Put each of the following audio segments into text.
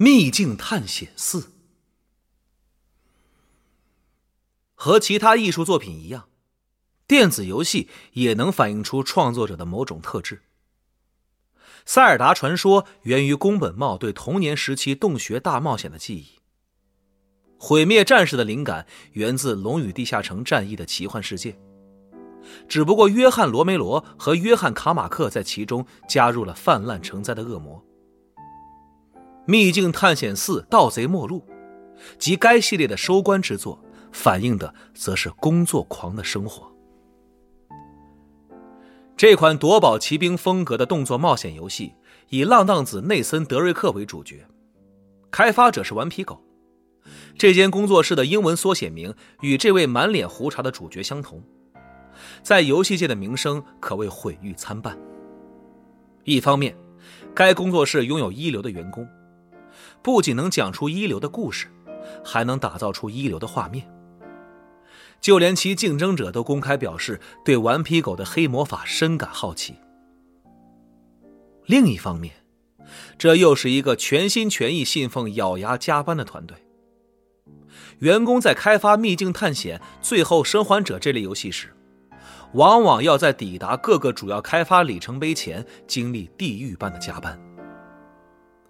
秘境探险四和其他艺术作品一样，电子游戏也能反映出创作者的某种特质。塞尔达传说源于宫本茂对童年时期洞穴大冒险的记忆。毁灭战士的灵感源自《龙与地下城》战役的奇幻世界，只不过约翰·罗梅罗和约翰·卡马克在其中加入了泛滥成灾的恶魔。《秘境探险四：盗贼末路》及该系列的收官之作，反映的则是工作狂的生活。这款夺宝奇兵风格的动作冒险游戏，以浪荡子内森·德瑞克为主角，开发者是顽皮狗。这间工作室的英文缩写名与这位满脸胡茬的主角相同，在游戏界的名声可谓毁誉参半。一方面，该工作室拥有一流的员工。不仅能讲出一流的故事，还能打造出一流的画面。就连其竞争者都公开表示对顽皮狗的黑魔法深感好奇。另一方面，这又是一个全心全意信奉咬牙加班的团队。员工在开发《秘境探险：最后生还者》这类游戏时，往往要在抵达各个主要开发里程碑前，经历地狱般的加班。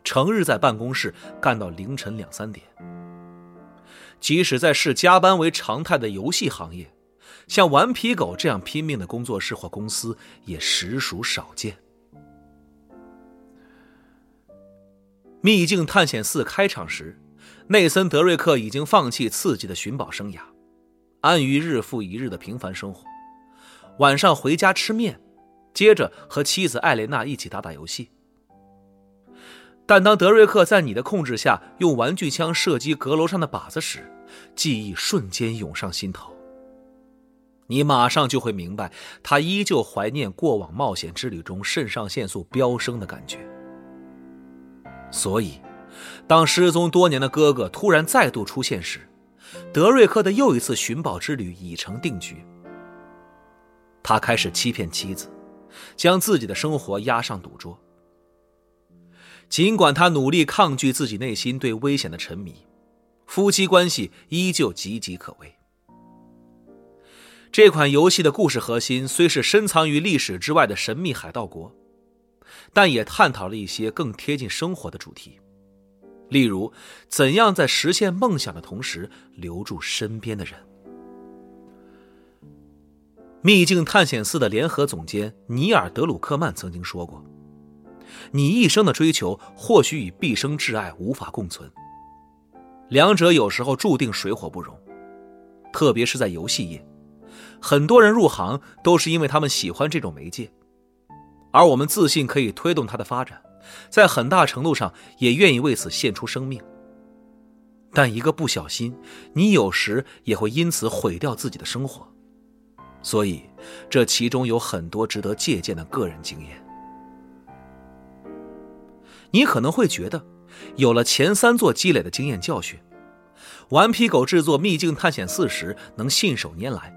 成日在办公室干到凌晨两三点。即使在视加班为常态的游戏行业，像顽皮狗这样拼命的工作室或公司也实属少见。《秘境探险四》开场时，内森·德瑞克已经放弃刺激的寻宝生涯，安于日复一日的平凡生活。晚上回家吃面，接着和妻子艾莲娜一起打打游戏。但当德瑞克在你的控制下用玩具枪射击阁楼上的靶子时，记忆瞬间涌上心头。你马上就会明白，他依旧怀念过往冒险之旅中肾上腺素飙升的感觉。所以，当失踪多年的哥哥突然再度出现时，德瑞克的又一次寻宝之旅已成定局。他开始欺骗妻子，将自己的生活押上赌桌。尽管他努力抗拒自己内心对危险的沉迷，夫妻关系依旧岌岌可危。这款游戏的故事核心虽是深藏于历史之外的神秘海盗国，但也探讨了一些更贴近生活的主题，例如怎样在实现梦想的同时留住身边的人。《秘境探险四》的联合总监尼尔·德鲁克曼曾经说过。你一生的追求或许与毕生挚爱无法共存，两者有时候注定水火不容。特别是在游戏业，很多人入行都是因为他们喜欢这种媒介，而我们自信可以推动它的发展，在很大程度上也愿意为此献出生命。但一个不小心，你有时也会因此毁掉自己的生活。所以，这其中有很多值得借鉴的个人经验。你可能会觉得，有了前三座积累的经验教训，顽皮狗制作《秘境探险四》时能信手拈来。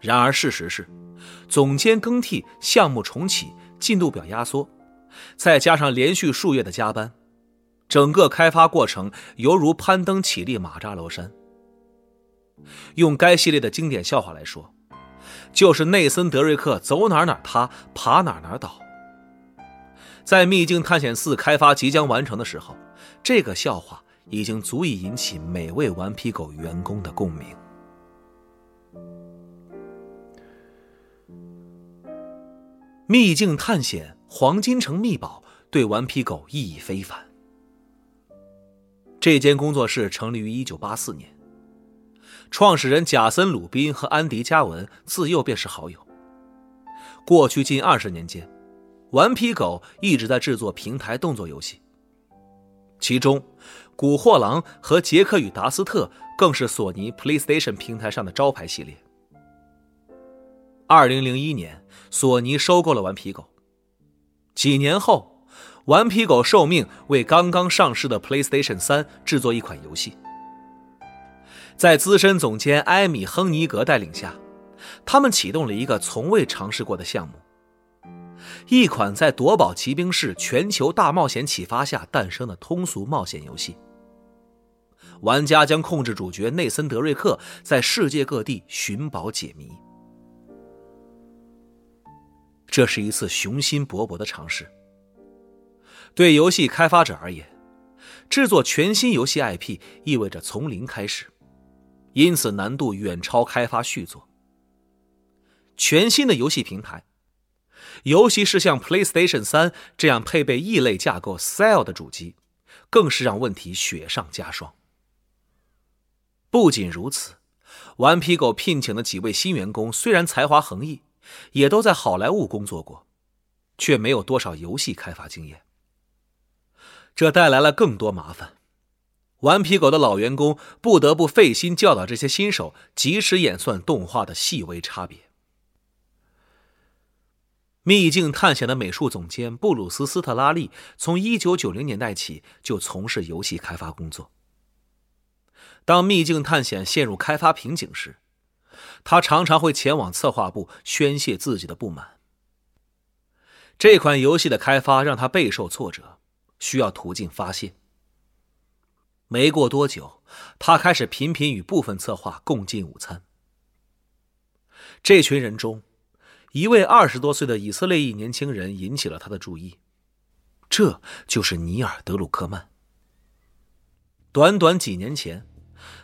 然而事实是，总监更替、项目重启、进度表压缩，再加上连续数月的加班，整个开发过程犹如攀登乞力马扎罗山。用该系列的经典笑话来说，就是内森·德瑞克走哪哪塌，爬哪哪倒。在《秘境探险四》开发即将完成的时候，这个笑话已经足以引起每位顽皮狗员工的共鸣。秘境探险黄金城秘宝对顽皮狗意义非凡。这间工作室成立于一九八四年，创始人贾森·鲁宾和安迪·加文自幼便是好友。过去近二十年间。顽皮狗一直在制作平台动作游戏，其中《古惑狼》和《杰克与达斯特》更是索尼 PlayStation 平台上的招牌系列。二零零一年，索尼收购了顽皮狗，几年后，顽皮狗受命为刚刚上市的 PlayStation 三制作一款游戏。在资深总监埃米·亨尼格带领下，他们启动了一个从未尝试过的项目。一款在夺宝奇兵式全球大冒险启发下诞生的通俗冒险游戏。玩家将控制主角内森·德瑞克在世界各地寻宝解谜。这是一次雄心勃勃的尝试。对游戏开发者而言，制作全新游戏 IP 意味着从零开始，因此难度远超开发续作。全新的游戏平台，尤其是像 PlayStation 3这样配备异类架构 Cell 的主机，更是让问题雪上加霜。不仅如此，顽皮狗聘请的几位新员工虽然才华横溢，也都在好莱坞工作过，却没有多少游戏开发经验。这带来了更多麻烦。顽皮狗的老员工不得不费心教导这些新手，及时演算动画的细微差别。秘境探险的美术总监布鲁斯·斯特拉利从1990年代起就从事游戏开发工作。当秘境探险陷入开发瓶颈时，他常常会前往策划部宣泄自己的不满。这款游戏的开发让他备受挫折，需要途径发泄。没过多久，他开始频频与部分策划共进午餐。这群人中，一位二十多岁的以色列裔年轻人引起了他的注意，这就是尼尔·德鲁克曼。短短几年前。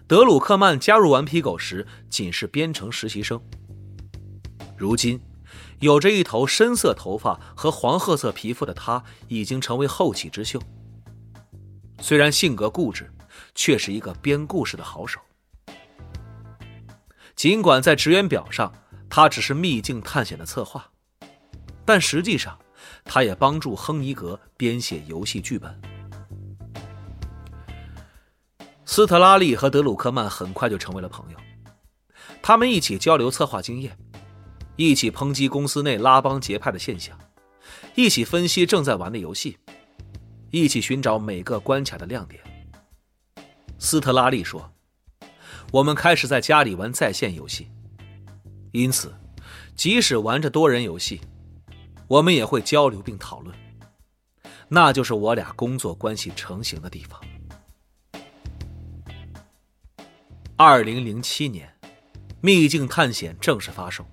德鲁克曼加入顽皮狗时仅是编程实习生，如今有着一头深色头发和黄褐色皮肤的他，已经成为后起之秀。虽然性格固执，却是一个编故事的好手。尽管在职员表上他只是秘境探险的策划，但实际上他也帮助亨尼格编写游戏剧本。斯特拉利和德鲁克曼很快就成为了朋友，他们一起交流策划经验，一起抨击公司内拉帮结派的现象，一起分析正在玩的游戏，一起寻找每个关卡的亮点。斯特拉利说：“我们开始在家里玩在线游戏，因此，即使玩着多人游戏，我们也会交流并讨论，那就是我俩工作关系成型的地方。”二零零七年，《秘境探险》正式发售。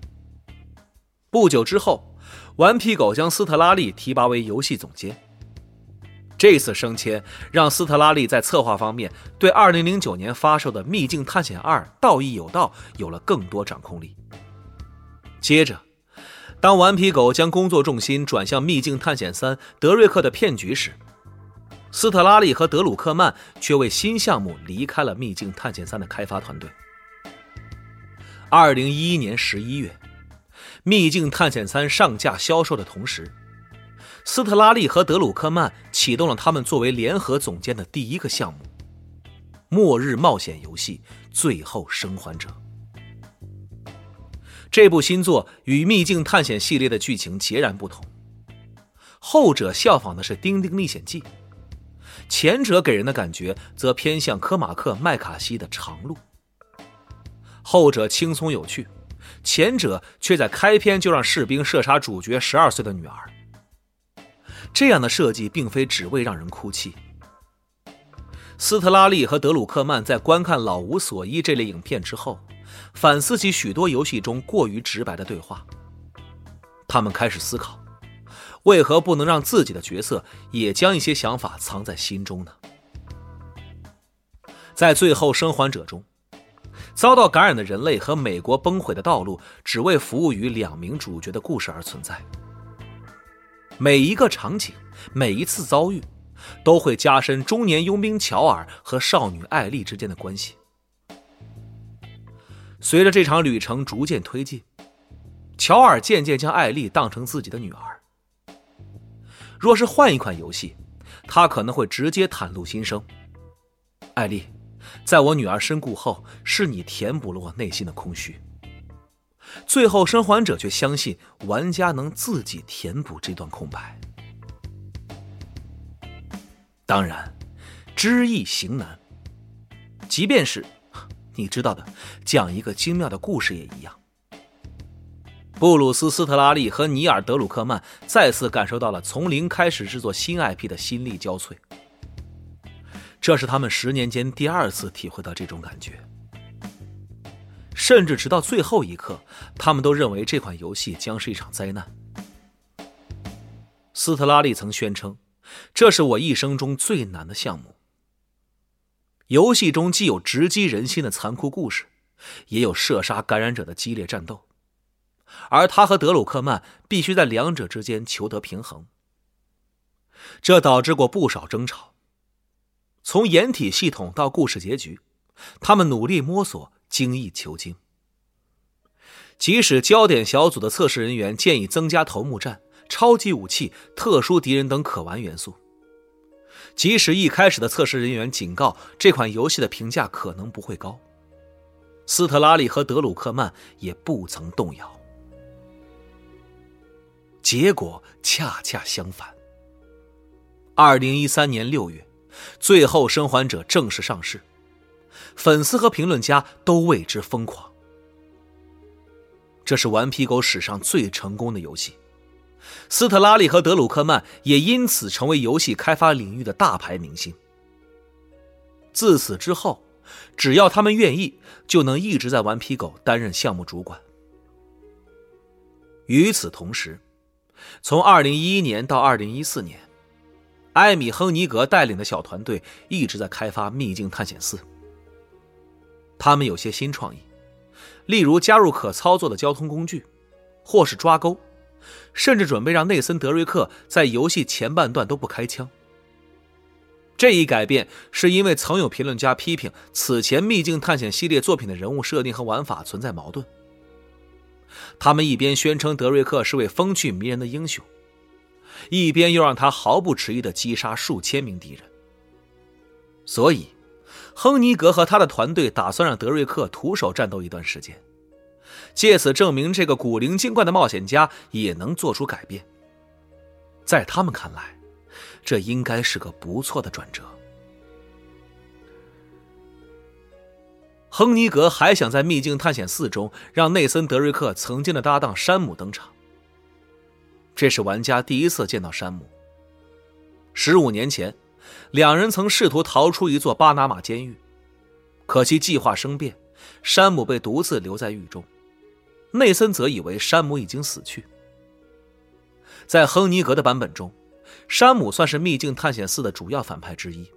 不久之后，顽皮狗将斯特拉利提拔为游戏总监。这次升迁让斯特拉利在策划方面对二零零九年发售的《秘境探险二：道义有道》有了更多掌控力。接着，当顽皮狗将工作重心转向《秘境探险三：德瑞克的骗局》时，斯特拉利和德鲁克曼却为新项目离开了《秘境探险三》的开发团队。二零一一年十一月，《秘境探险三》上架销售的同时，斯特拉利和德鲁克曼启动了他们作为联合总监的第一个项目——末日冒险游戏《最后生还者》。这部新作与《秘境探险》系列的剧情截然不同，后者效仿的是《丁丁历险记》。前者给人的感觉则偏向科马克·麦卡锡的《长路》，后者轻松有趣，前者却在开篇就让士兵射杀主角十二岁的女儿。这样的设计并非只为让人哭泣。斯特拉利和德鲁克曼在观看《老无所依》这类影片之后，反思起许多游戏中过于直白的对话，他们开始思考。为何不能让自己的角色也将一些想法藏在心中呢？在最后生还者中，遭到感染的人类和美国崩毁的道路，只为服务于两名主角的故事而存在。每一个场景，每一次遭遇，都会加深中年佣兵乔尔和少女艾丽之间的关系。随着这场旅程逐渐推进，乔尔渐渐将艾丽当成自己的女儿。若是换一款游戏，他可能会直接袒露心声：“艾丽，在我女儿身故后，是你填补了我内心的空虚。”最后，生还者却相信玩家能自己填补这段空白。当然，知易行难，即便是你知道的，讲一个精妙的故事也一样。布鲁斯·斯特拉利和尼尔·德鲁克曼再次感受到了从零开始制作新 IP 的心力交瘁。这是他们十年间第二次体会到这种感觉，甚至直到最后一刻，他们都认为这款游戏将是一场灾难。斯特拉利曾宣称：“这是我一生中最难的项目。”游戏中既有直击人心的残酷故事，也有射杀感染者的激烈战斗，而他和德鲁克曼必须在两者之间求得平衡，这导致过不少争吵。从掩体系统到故事结局，他们努力摸索，精益求精。即使焦点小组的测试人员建议增加头目战、超级武器、特殊敌人等可玩元素，即使一开始的测试人员警告这款游戏的评价可能不会高，斯特拉利和德鲁克曼也不曾动摇。结果恰恰相反。二零一三年六月。最后生还者正式上市，粉丝和评论家都为之疯狂。这是顽皮狗史上最成功的游戏，斯特拉利和德鲁克曼也因此成为游戏开发领域的大牌明星。自此之后，只要他们愿意，就能一直在顽皮狗担任项目主管。与此同时，从2011年到2014年。艾米·亨尼格带领的小团队一直在开发《秘境探险四》。他们有些新创意，例如加入可操作的交通工具，或是抓钩，甚至准备让内森·德瑞克在游戏前半段都不开枪。这一改变是因为曾有评论家批评此前《秘境探险》系列作品的人物设定和玩法存在矛盾。他们一边宣称德瑞克是位风趣迷人的英雄。一边又让他毫不迟疑地击杀数千名敌人，所以，亨尼格和他的团队打算让德瑞克徒手战斗一段时间，借此证明这个古灵精怪的冒险家也能做出改变。在他们看来，这应该是个不错的转折。亨尼格还想在《秘境探险四》中让内森·德瑞克曾经的搭档山姆登场。这是玩家第一次见到山姆。十五年前，两人曾试图逃出一座巴拿马监狱，可惜计划生变，山姆被独自留在狱中。内森则以为山姆已经死去。在亨尼格的版本中，山姆算是《秘境探险四》的主要反派之一。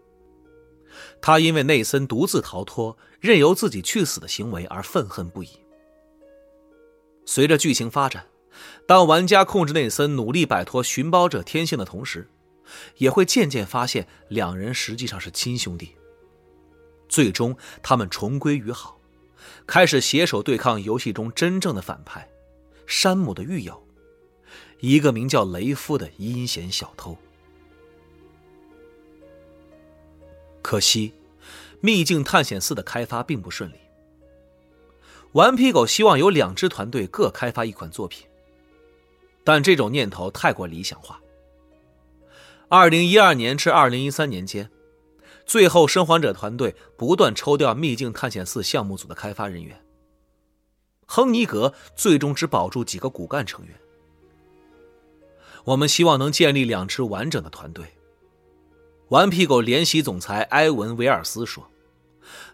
他因为内森独自逃脱、任由自己去死的行为而愤恨不已。随着剧情发展。当玩家控制内森努力摆脱寻宝者天性的同时，也会渐渐发现两人实际上是亲兄弟。最终，他们重归于好，开始携手对抗游戏中真正的反派——山姆的狱友，一个名叫雷夫的阴险小偷。可惜，《秘境探险四》的开发并不顺利。顽皮狗希望有两支团队各开发一款作品。但这种念头太过理想化。二零一二年至二零一三年间，最后生还者团队不断抽调秘境探险四项目组的开发人员。亨尼格最终只保住几个骨干成员。我们希望能建立两支完整的团队。顽皮狗联席总裁埃文·维尔斯说：“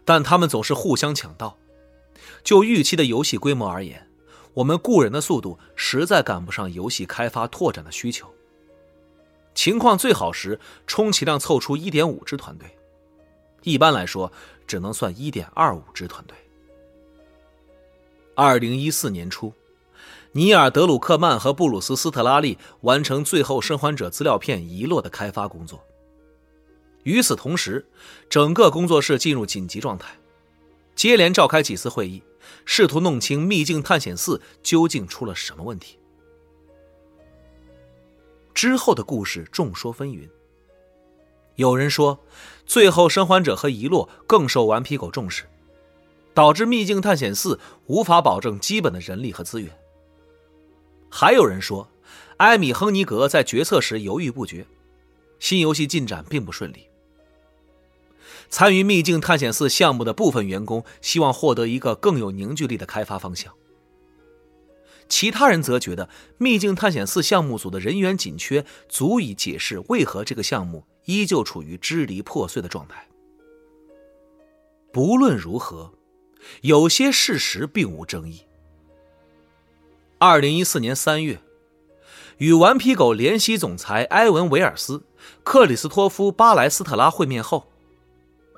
但他们总是互相抢道。就预期的游戏规模而言。”我们雇人的速度实在赶不上游戏开发拓展的需求。情况最好时，充其量凑出一点五支团队；一般来说，只能算一点二五支团队。二零一四年初，尼尔·德鲁克曼和布鲁斯·斯特拉利完成《最后生还者》资料片遗落的开发工作。与此同时，整个工作室进入紧急状态，接连召开几次会议。试图弄清《秘境探险四》究竟出了什么问题。之后的故事众说纷纭。有人说，最后生还者和遗落更受顽皮狗重视，导致《秘境探险四》无法保证基本的人力和资源。还有人说，艾米·亨尼格在决策时犹豫不决，新游戏进展并不顺利。参与《秘境探险四》项目的部分员工希望获得一个更有凝聚力的开发方向。其他人则觉得秘境探险四项目组的人员紧缺，足以解释为何这个项目依旧处于支离破碎的状态。不论如何，有些事实并无争议。二零一四年三月，与顽皮狗联席总裁埃文·维尔斯、克里斯托夫·巴莱斯特拉会面后，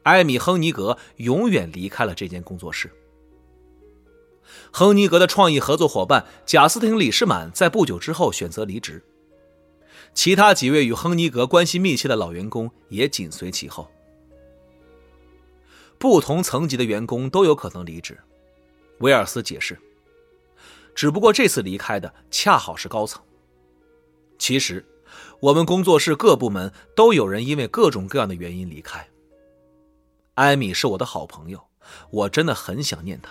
埃米·亨尼格永远离开了这间工作室。亨尼格的创意合作伙伴贾斯汀·李士满在不久之后选择离职，其他几位与亨尼格关系密切的老员工也紧随其后。不同层级的员工都有可能离职，威尔斯解释。只不过这次离开的恰好是高层。其实，我们工作室各部门都有人因为各种各样的原因离开。艾米是我的好朋友，我真的很想念他。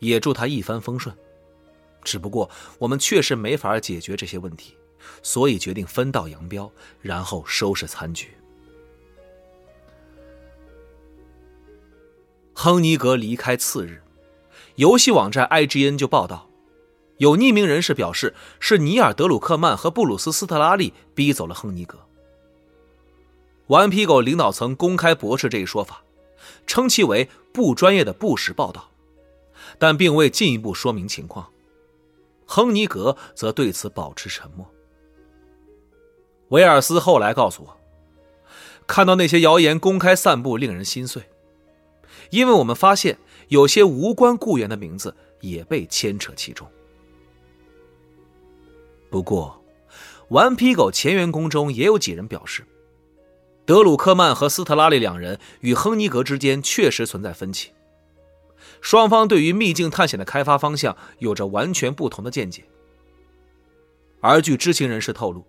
也祝他一帆风顺。只不过我们确实没法解决这些问题，所以决定分道扬镳，然后收拾残局。亨尼格离开次日，游戏网站 IGN 就报道，有匿名人士表示是尼尔·德鲁克曼和布鲁斯·斯特拉利逼走了亨尼格。顽皮狗领导层公开驳斥这一说法，称其为不专业的不实报道。但并未进一步说明情况，亨尼格则对此保持沉默。维尔斯后来告诉我，看到那些谣言公开散布，令人心碎，因为我们发现有些无关雇员的名字也被牵扯其中。不过，顽皮狗前员工中也有几人表示，德鲁克曼和斯特拉利两人与亨尼格之间确实存在分歧。双方对于秘境探险的开发方向有着完全不同的见解。而据知情人士透露，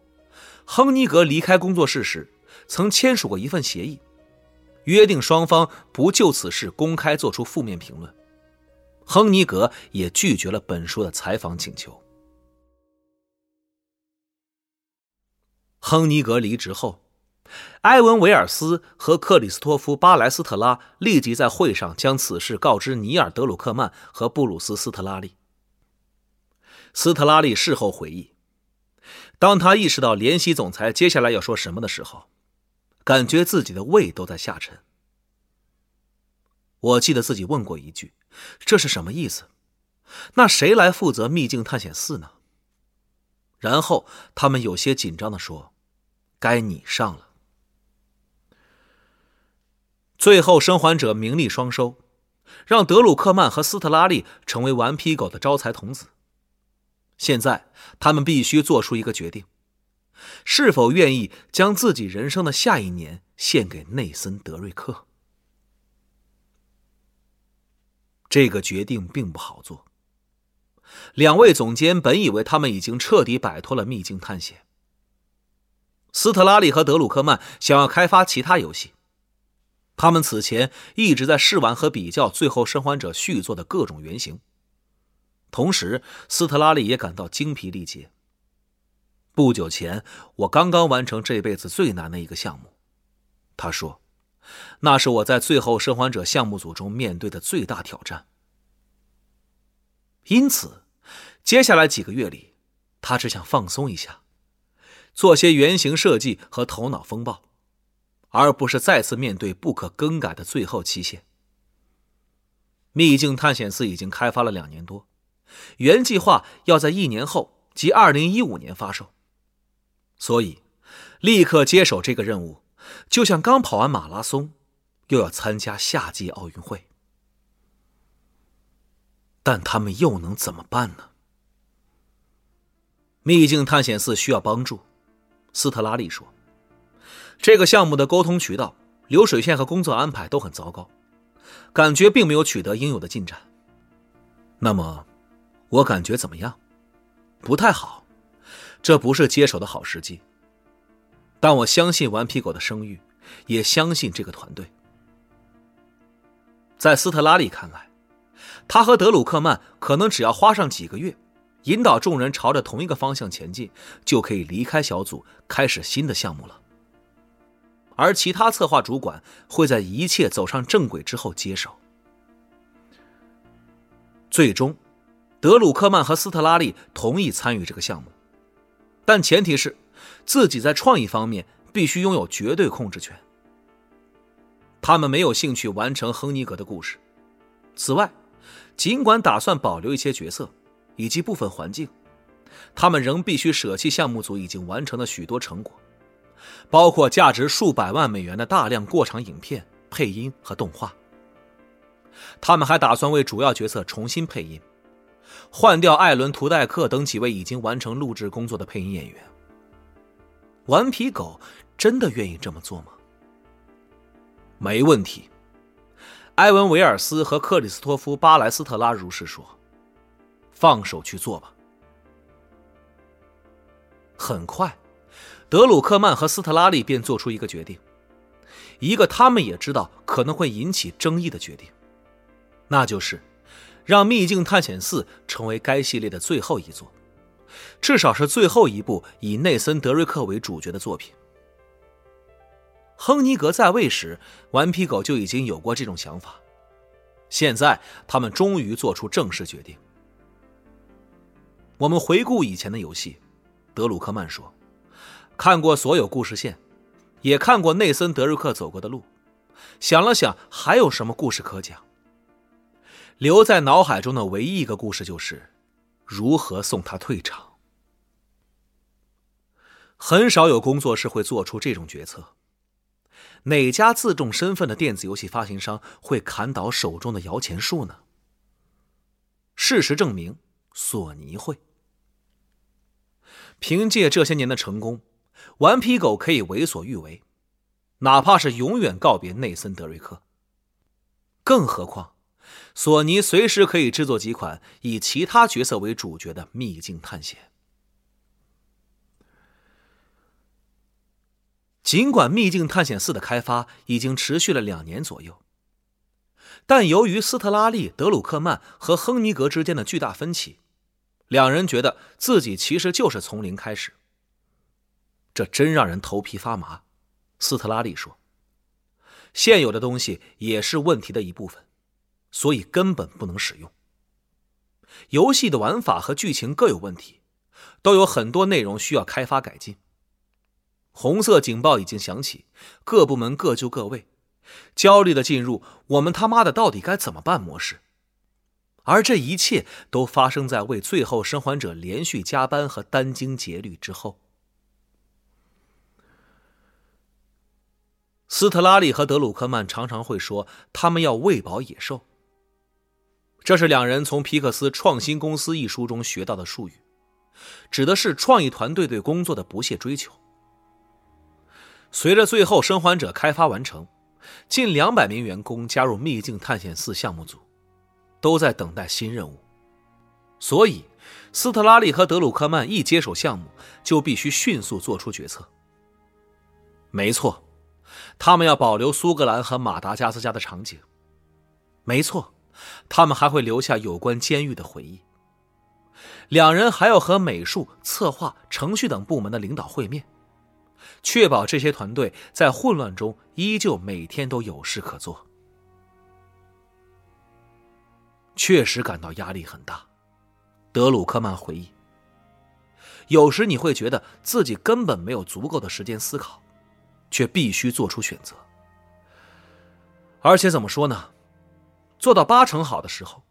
亨尼格离开工作室时曾签署过一份协议，约定双方不就此事公开做出负面评论。亨尼格也拒绝了本书的采访请求。亨尼格离职后。埃文·维尔斯和克里斯托夫·巴莱斯特拉立即在会上将此事告知尼尔·德鲁克曼和布鲁斯·斯特拉利。斯特拉利事后回忆，当他意识到联席总裁接下来要说什么的时候，感觉自己的胃都在下沉。我记得自己问过一句：“这是什么意思？那谁来负责秘境探险四呢？”然后他们有些紧张地说：“该你上了。”最后，生还者名利双收，让德鲁克曼和斯特拉利成为顽皮狗的招财童子。现在，他们必须做出一个决定：是否愿意将自己人生的下一年献给内森·德瑞克？这个决定并不好做。两位总监本以为他们已经彻底摆脱了秘境探险。斯特拉利和德鲁克曼想要开发其他游戏。他们此前一直在试玩和比较《最后生还者》续作的各种原型，同时斯特拉利也感到精疲力竭。不久前，我刚刚完成这辈子最难的一个项目，他说：“那是我在《最后生还者》项目组中面对的最大挑战。”因此，接下来几个月里，他只想放松一下，做些原型设计和头脑风暴。而不是再次面对不可更改的最后期限。秘境探险四已经开发了两年多，原计划要在一年后，即二零一五年发售。所以，立刻接手这个任务，就像刚跑完马拉松，又要参加夏季奥运会。但他们又能怎么办呢？秘境探险四需要帮助，斯特拉利说。这个项目的沟通渠道、流水线和工作安排都很糟糕，感觉并没有取得应有的进展。那么，我感觉怎么样？不太好，这不是接手的好时机。但我相信顽皮狗的声誉，也相信这个团队。在斯特拉利看来，他和德鲁克曼可能只要花上几个月，引导众人朝着同一个方向前进，就可以离开小组，开始新的项目了。而其他策划主管会在一切走上正轨之后接手。最终，德鲁克曼和斯特拉利同意参与这个项目，但前提是自己在创意方面必须拥有绝对控制权。他们没有兴趣完成亨尼格的故事。此外，尽管打算保留一些角色以及部分环境，他们仍必须舍弃项目组已经完成的许多成果，包括价值数百万美元的大量过场影片、配音和动画。他们还打算为主要角色重新配音，换掉艾伦·图代克等几位已经完成录制工作的配音演员。顽皮狗真的愿意这么做吗？没问题。埃文·维尔斯和克里斯托夫·巴莱斯特拉如是说：“放手去做吧。”很快，德鲁克曼和斯特拉利便做出一个决定，一个他们也知道可能会引起争议的决定，那就是让《秘境探险四》成为该系列的最后一作，至少是最后一部以内森·德瑞克为主角的作品。亨尼格在位时，顽皮狗就已经有过这种想法。现在，他们终于做出正式决定。我们回顾以前的游戏，德鲁克曼说：“看过所有故事线，也看过内森·德瑞克走过的路，想了想，还有什么故事可讲？留在脑海中的唯一一个故事就是如何送他退场。很少有工作室会做出这种决策。”哪家自重身份的电子游戏发行商会砍倒手中的摇钱树呢？事实证明，索尼会。凭借这些年的成功，顽皮狗可以为所欲为，哪怕是永远告别内森·德瑞克。更何况，索尼随时可以制作几款以其他角色为主角的秘境探险。尽管《秘境探险四》的开发已经持续了两年左右，但由于斯特拉利、德鲁克曼和亨尼格之间的巨大分歧，两人觉得自己其实就是从零开始。这真让人头皮发麻。斯特拉利说：“现有的东西也是问题的一部分，所以根本不能使用。游戏的玩法和剧情各有问题，都有很多内容需要开发改进。”红色警报已经响起，各部门各就各位，焦虑的进入“我们他妈的到底该怎么办”模式。而这一切都发生在为最后生还者连续加班和殚精竭虑之后。斯特拉利和德鲁克曼常常会说他们要喂饱野兽，这是两人从皮克斯《创新公司》一书中学到的术语，指的是创意团队对工作的不懈追求。随着《最后生还者》开发完成，近两百名员工加入《秘境探险四》项目组，都在等待新任务。所以，斯特拉利和德鲁克曼一接手项目，就必须迅速做出决策。没错，他们要保留苏格兰和马达加斯加的场景。没错，他们还会留下有关监狱的回忆。两人还要和美术、策划、程序等部门的领导会面。确保这些团队在混乱中依旧每天都有事可做，确实感到压力很大。德鲁克曼回忆：“有时你会觉得自己根本没有足够的时间思考，却必须做出选择。而且怎么说呢？做到八成好的时候，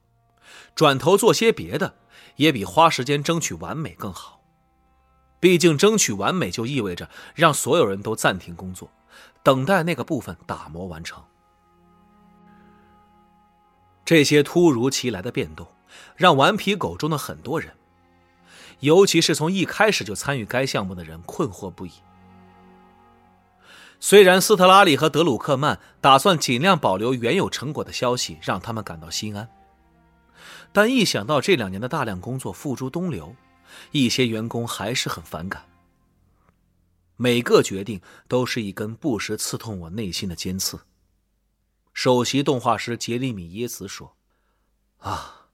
转头做些别的，也比花时间争取完美更好。”毕竟，争取完美就意味着让所有人都暂停工作，等待那个部分打磨完成。这些突如其来的变动，让顽皮狗中的很多人，尤其是从一开始就参与该项目的人，困惑不已。虽然斯特拉里和德鲁克曼打算尽量保留原有成果的消息，让他们感到心安，但一想到这两年的大量工作付诸东流，一些员工还是很反感，每个决定都是一根不时刺痛我内心的尖刺。首席动画师杰里米耶茨说：“啊，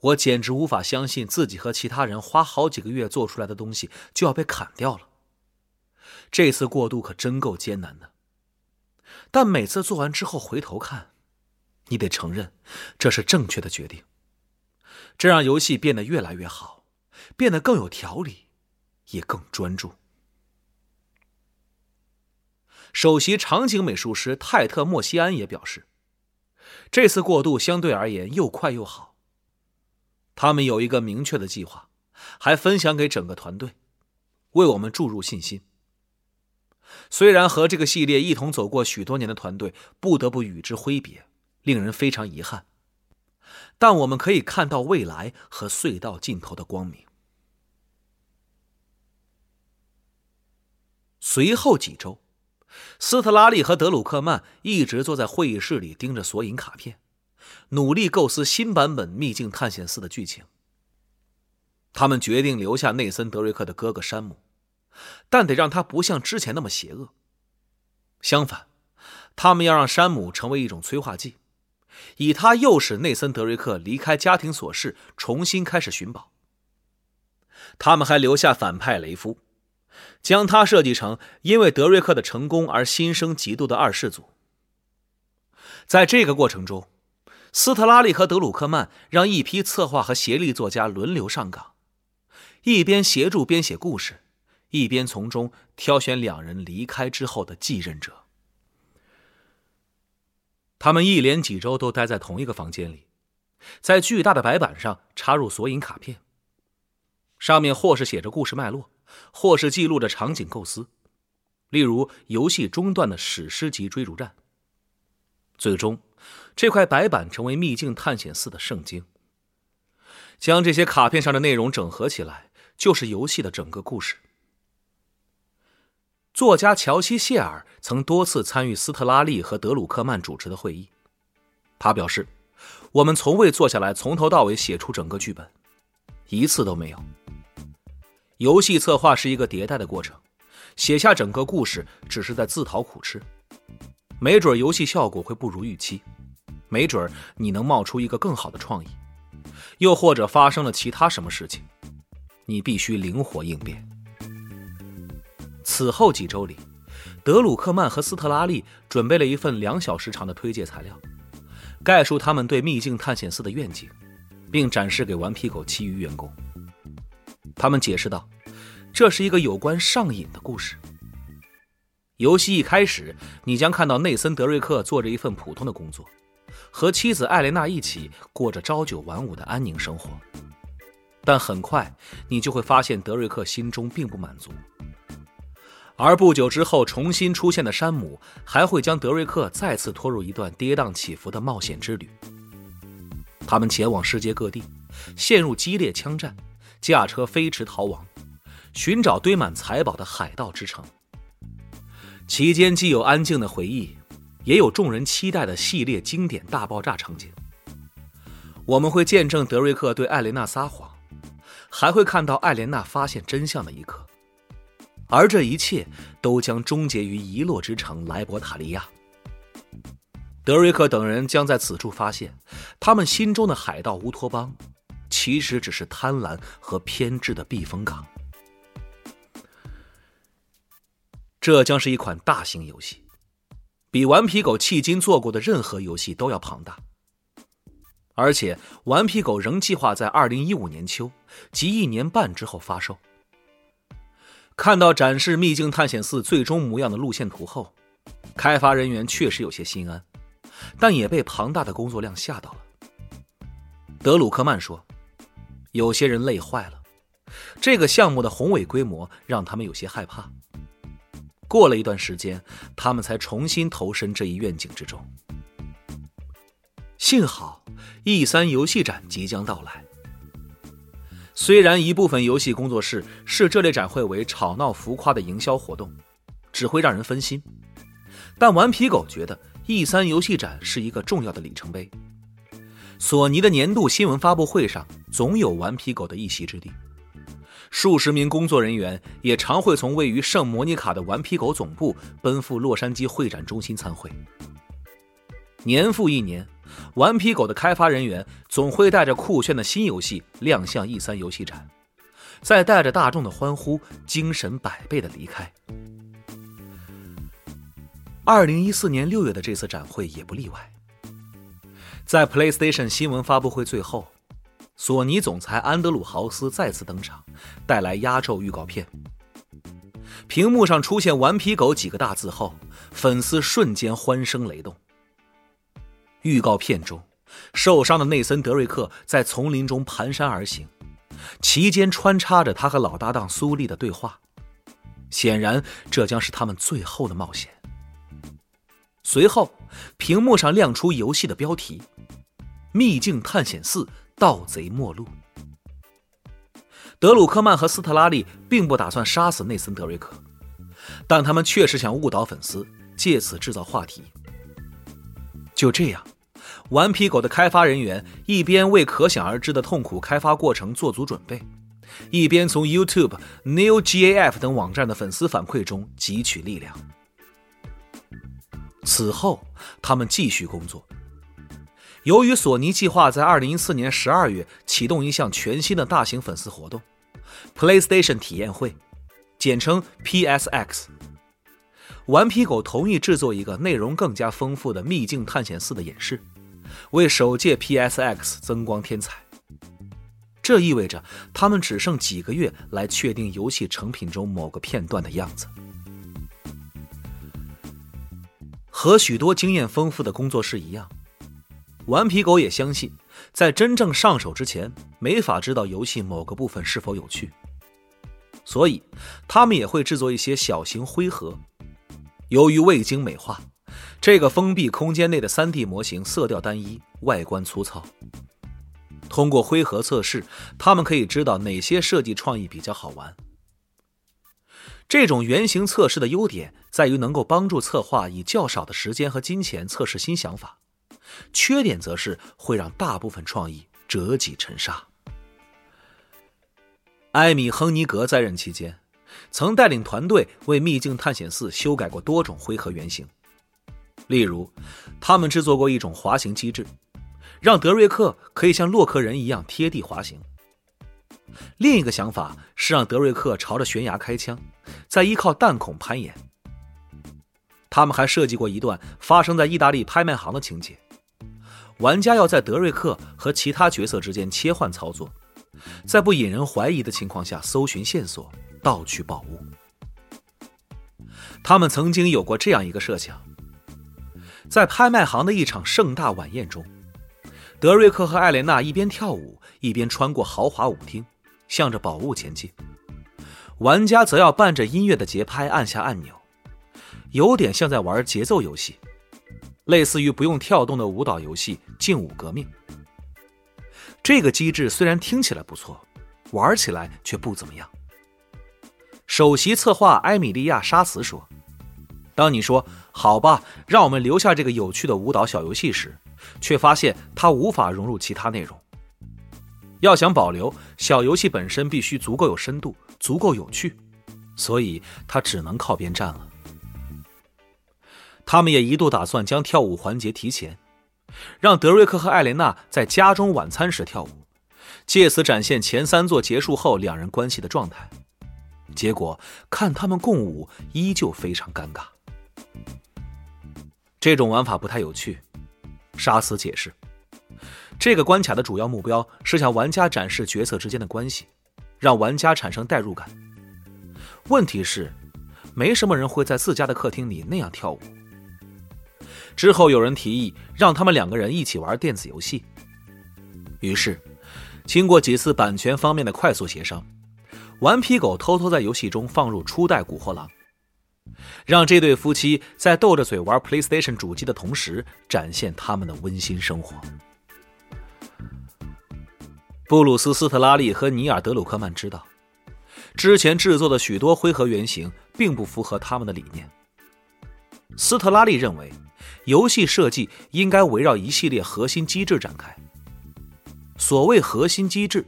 我简直无法相信自己和其他人花好几个月做出来的东西就要被砍掉了。这次过渡可真够艰难的，但每次做完之后回头看，你得承认这是正确的决定。这让游戏变得越来越好，变得更有条理，也更专注。首席场景美术师泰特·莫西安也表示，这次过渡相对而言又快又好。他们有一个明确的计划，还分享给整个团队，为我们注入信心。虽然和这个系列一同走过许多年的团队不得不与之挥别，令人非常遗憾，但我们可以看到未来和隧道尽头的光明。随后几周，斯特拉利和德鲁克曼一直坐在会议室里盯着索引卡片，努力构思新版本《秘境探险四》的剧情。他们决定留下内森·德瑞克的哥哥山姆。但得让他不像之前那么邪恶。相反，他们要让山姆成为一种催化剂，以他诱使内森·德瑞克离开家庭琐事，重新开始寻宝。他们还留下反派雷夫，将他设计成因为德瑞克的成功而心生嫉妒的二世祖。在这个过程中，斯特拉利和德鲁克曼让一批策划和协力作家轮流上岗，一边协助编写故事。一边从中挑选两人离开之后的继任者。他们一连几周都待在同一个房间里，在巨大的白板上插入索引卡片，上面或是写着故事脉络，或是记录着场景构思，例如游戏中段的史诗级追逐战。最终，这块白板成为《秘境探险四》的圣经。将这些卡片上的内容整合起来，就是游戏的整个故事。作家乔西·谢尔曾多次参与斯特拉利和德鲁克曼主持的会议。他表示：“我们从未坐下来从头到尾写出整个剧本，一次都没有。游戏策划是一个迭代的过程，写下整个故事只是在自讨苦吃。没准游戏效果会不如预期，没准你能冒出一个更好的创意，又或者发生了其他什么事情，你必须灵活应变。”此后几周里，德鲁克曼和斯特拉利准备了一份两小时长的推介材料，概述他们对《秘境探险四》的愿景，并展示给顽皮狗其余员工。他们解释道：“这是一个有关上瘾的故事。游戏一开始，你将看到内森·德瑞克做着一份普通的工作，和妻子艾莲娜一起过着朝九晚五的安宁生活。但很快，你就会发现德瑞克心中并不满足。”而不久之后重新出现的山姆，还会将德瑞克再次拖入一段跌宕起伏的冒险之旅。他们前往世界各地，陷入激烈枪战，驾车飞驰逃亡，寻找堆满财宝的海盗之城。期间既有安静的回忆，也有众人期待的系列经典大爆炸场景。我们会见证德瑞克对艾莲娜撒谎，还会看到艾莲娜发现真相的一刻。而这一切都将终结于遗落之城莱伯塔利亚。德瑞克等人将在此处发现，他们心中的海盗乌托邦，其实只是贪婪和偏执的避风港。这将是一款大型游戏，比顽皮狗迄今做过的任何游戏都要庞大。而且，顽皮狗仍计划在二零一五年秋，即一年半之后发售。看到展示《秘境探险四》最终模样的路线图后，开发人员确实有些心安，但也被庞大的工作量吓到了。德鲁克曼说：“有些人累坏了，这个项目的宏伟规模让他们有些害怕。”过了一段时间，他们才重新投身这一愿景之中。幸好，E 三游戏展即将到来。虽然一部分游戏工作室视这类展会为吵闹浮夸的营销活动，只会让人分心，但顽皮狗觉得 E 三游戏展是一个重要的里程碑。索尼的年度新闻发布会上总有顽皮狗的一席之地，数十名工作人员也常会从位于圣莫尼卡的顽皮狗总部奔赴洛杉矶会展中心参会。年复一年。顽皮狗的开发人员总会带着酷炫的新游戏亮相 E 三游戏展，再带着大众的欢呼，精神百倍的离开。二零一四年六月的这次展会也不例外。在 PlayStation 新闻发布会最后，索尼总裁安德鲁豪斯再次登场，带来压轴预告片。屏幕上出现“顽皮狗”几个大字后，粉丝瞬间欢声雷动。预告片中，受伤的内森·德瑞克在丛林中蹒跚而行，其间穿插着他和老搭档苏丽的对话。显然，这将是他们最后的冒险。随后，屏幕上亮出游戏的标题：《秘境探险四：盗贼末路》。德鲁克曼和斯特拉利并不打算杀死内森·德瑞克，但他们确实想误导粉丝，借此制造话题。就这样，顽皮狗的开发人员一边为可想而知的痛苦开发过程做足准备，一边从 YouTube、NeoGAF 等网站的粉丝反馈中汲取力量。此后，他们继续工作。由于索尼计划在2014年12月启动一项全新的大型粉丝活动 ——PlayStation 体验会，简称 PSX，顽皮狗同意制作一个内容更加丰富的《秘境探险四》的演示，为首届 PSX 增光添彩。这意味着他们只剩几个月来确定游戏成品中某个片段的样子。和许多经验丰富的工作室一样。顽皮狗也相信，在真正上手之前，没法知道游戏某个部分是否有趣，所以他们也会制作一些小型灰盒。由于未经美化，这个封闭空间内的 3D 模型色调单一，外观粗糙。通过灰盒测试，他们可以知道哪些设计创意比较好玩。这种原型测试的优点在于能够帮助策划以较少的时间和金钱测试新想法。缺点则是会让大部分创意折戟沉沙。艾米·亨尼格在任期间，曾带领团队为《秘境探险四》修改过多种灰盒原型。例如，他们制作过一种滑行机制，让德瑞克可以像洛克人一样贴地滑行。另一个想法是让德瑞克朝着悬崖开枪，再依靠弹孔攀岩。他们还设计过一段发生在意大利拍卖行的情节。玩家要在德瑞克和其他角色之间切换操作，在不引人怀疑的情况下搜寻线索、盗取宝物。他们曾经有过这样一个设想：在拍卖行的一场盛大晚宴中，德瑞克和艾莲娜一边跳舞，一边穿过豪华舞厅，向着宝物前进。玩家则要伴着音乐的节拍按下按钮，有点像在玩节奏游戏。类似于不用跳动的舞蹈游戏《劲舞革命》，这个机制虽然听起来不错，玩起来却不怎么样。首席策划埃米利亚·沙茨说：“当你说‘好吧，让我们留下这个有趣的舞蹈小游戏’时，却发现它无法融入其他内容。要想保留小游戏本身，必须足够有深度，足够有趣，所以它只能靠边站了。”他们也一度打算将跳舞环节提前，让德瑞克和艾莲娜在家中晚餐时跳舞，借此展现前三座结束后两人关系的状态。结果看他们共舞依旧非常尴尬。这种玩法不太有趣，沙斯解释。这个关卡的主要目标是向玩家展示角色之间的关系，让玩家产生代入感。问题是，没什么人会在自家的客厅里那样跳舞。之后有人提议让他们两个人一起玩电子游戏，于是，经过几次版权方面的快速协商，顽皮狗偷偷在游戏中放入初代古惑狼，让这对夫妻在斗着嘴玩 PlayStation 主机的同时，展现他们的温馨生活。布鲁斯·斯特拉利和尼尔·德鲁克曼知道，之前制作的许多灰盒原型并不符合他们的理念。斯特拉利认为。游戏设计应该围绕一系列核心机制展开。所谓核心机制，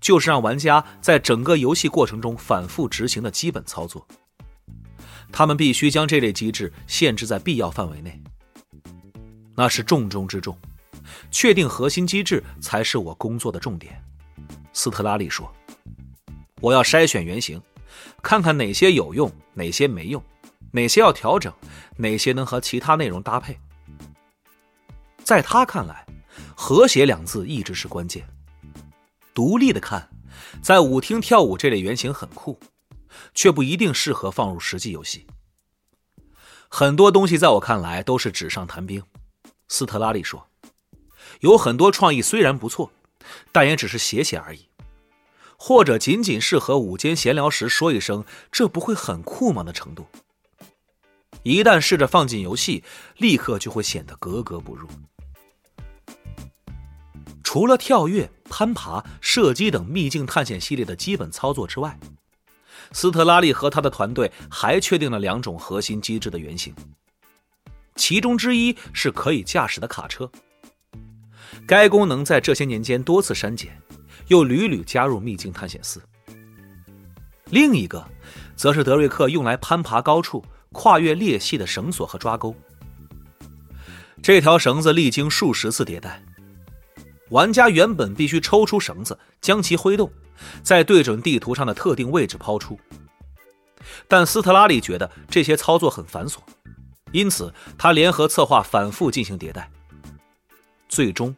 就是让玩家在整个游戏过程中反复执行的基本操作。他们必须将这类机制限制在必要范围内，那是重中之重。确定核心机制才是我工作的重点。斯特拉利说：“我要筛选原型，看看哪些有用，哪些没用。”哪些要调整，哪些能和其他内容搭配？在他看来，和谐两字一直是关键。独立的看，在舞厅跳舞这类原型很酷，却不一定适合放入实际游戏。很多东西在我看来都是纸上谈兵。斯特拉利说：“有很多创意虽然不错，但也只是写写而已，或者仅仅适合午间闲聊时说一声‘这不会很酷吗’的程度。一旦试着放进游戏，立刻就会显得格格不入。除了跳跃、攀爬、射击等秘境探险系列的基本操作之外，斯特拉利和他的团队还确定了两种核心机制的原型。”其中之一是可以驾驶的卡车，该功能在这些年间多次删减，又屡屡加入秘境探险四。另一个，则是德瑞克用来攀爬高处、跨越裂隙的绳索和抓钩。这条绳子历经数十次迭代，玩家原本必须抽出绳子，将其挥动，再对准地图上的特定位置抛出。但斯特拉利觉得这些操作很繁琐。因此，他联合策划反复进行迭代。最终，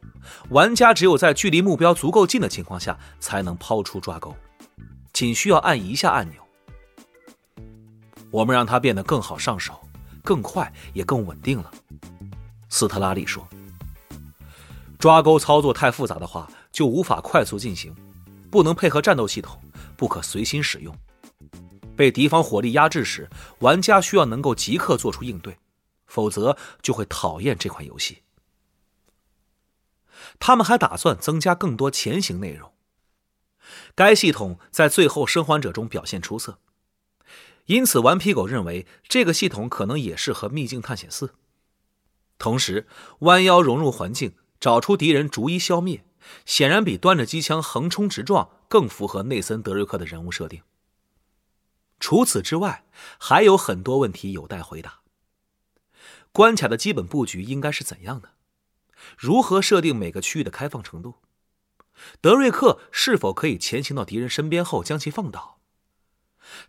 玩家只有在距离目标足够近的情况下才能抛出抓钩，仅需要按一下按钮。我们让它变得更好上手、更快也更稳定了。斯特拉利说：“抓钩操作太复杂的话，就无法快速进行，不能配合战斗系统，不可随心使用。被敌方火力压制时，玩家需要能够即刻做出应对。”否则就会讨厌这款游戏。他们还打算增加更多前行内容。该系统在《最后生还者》中表现出色，因此顽皮狗认为这个系统可能也适合《秘境探险四》。同时，弯腰融入环境，找出敌人，逐一消灭，显然比端着机枪横冲直撞更符合内森·德瑞克的人物设定。除此之外，还有很多问题有待回答。关卡的基本布局应该是怎样的？如何设定每个区域的开放程度？德瑞克是否可以前行到敌人身边后将其放倒？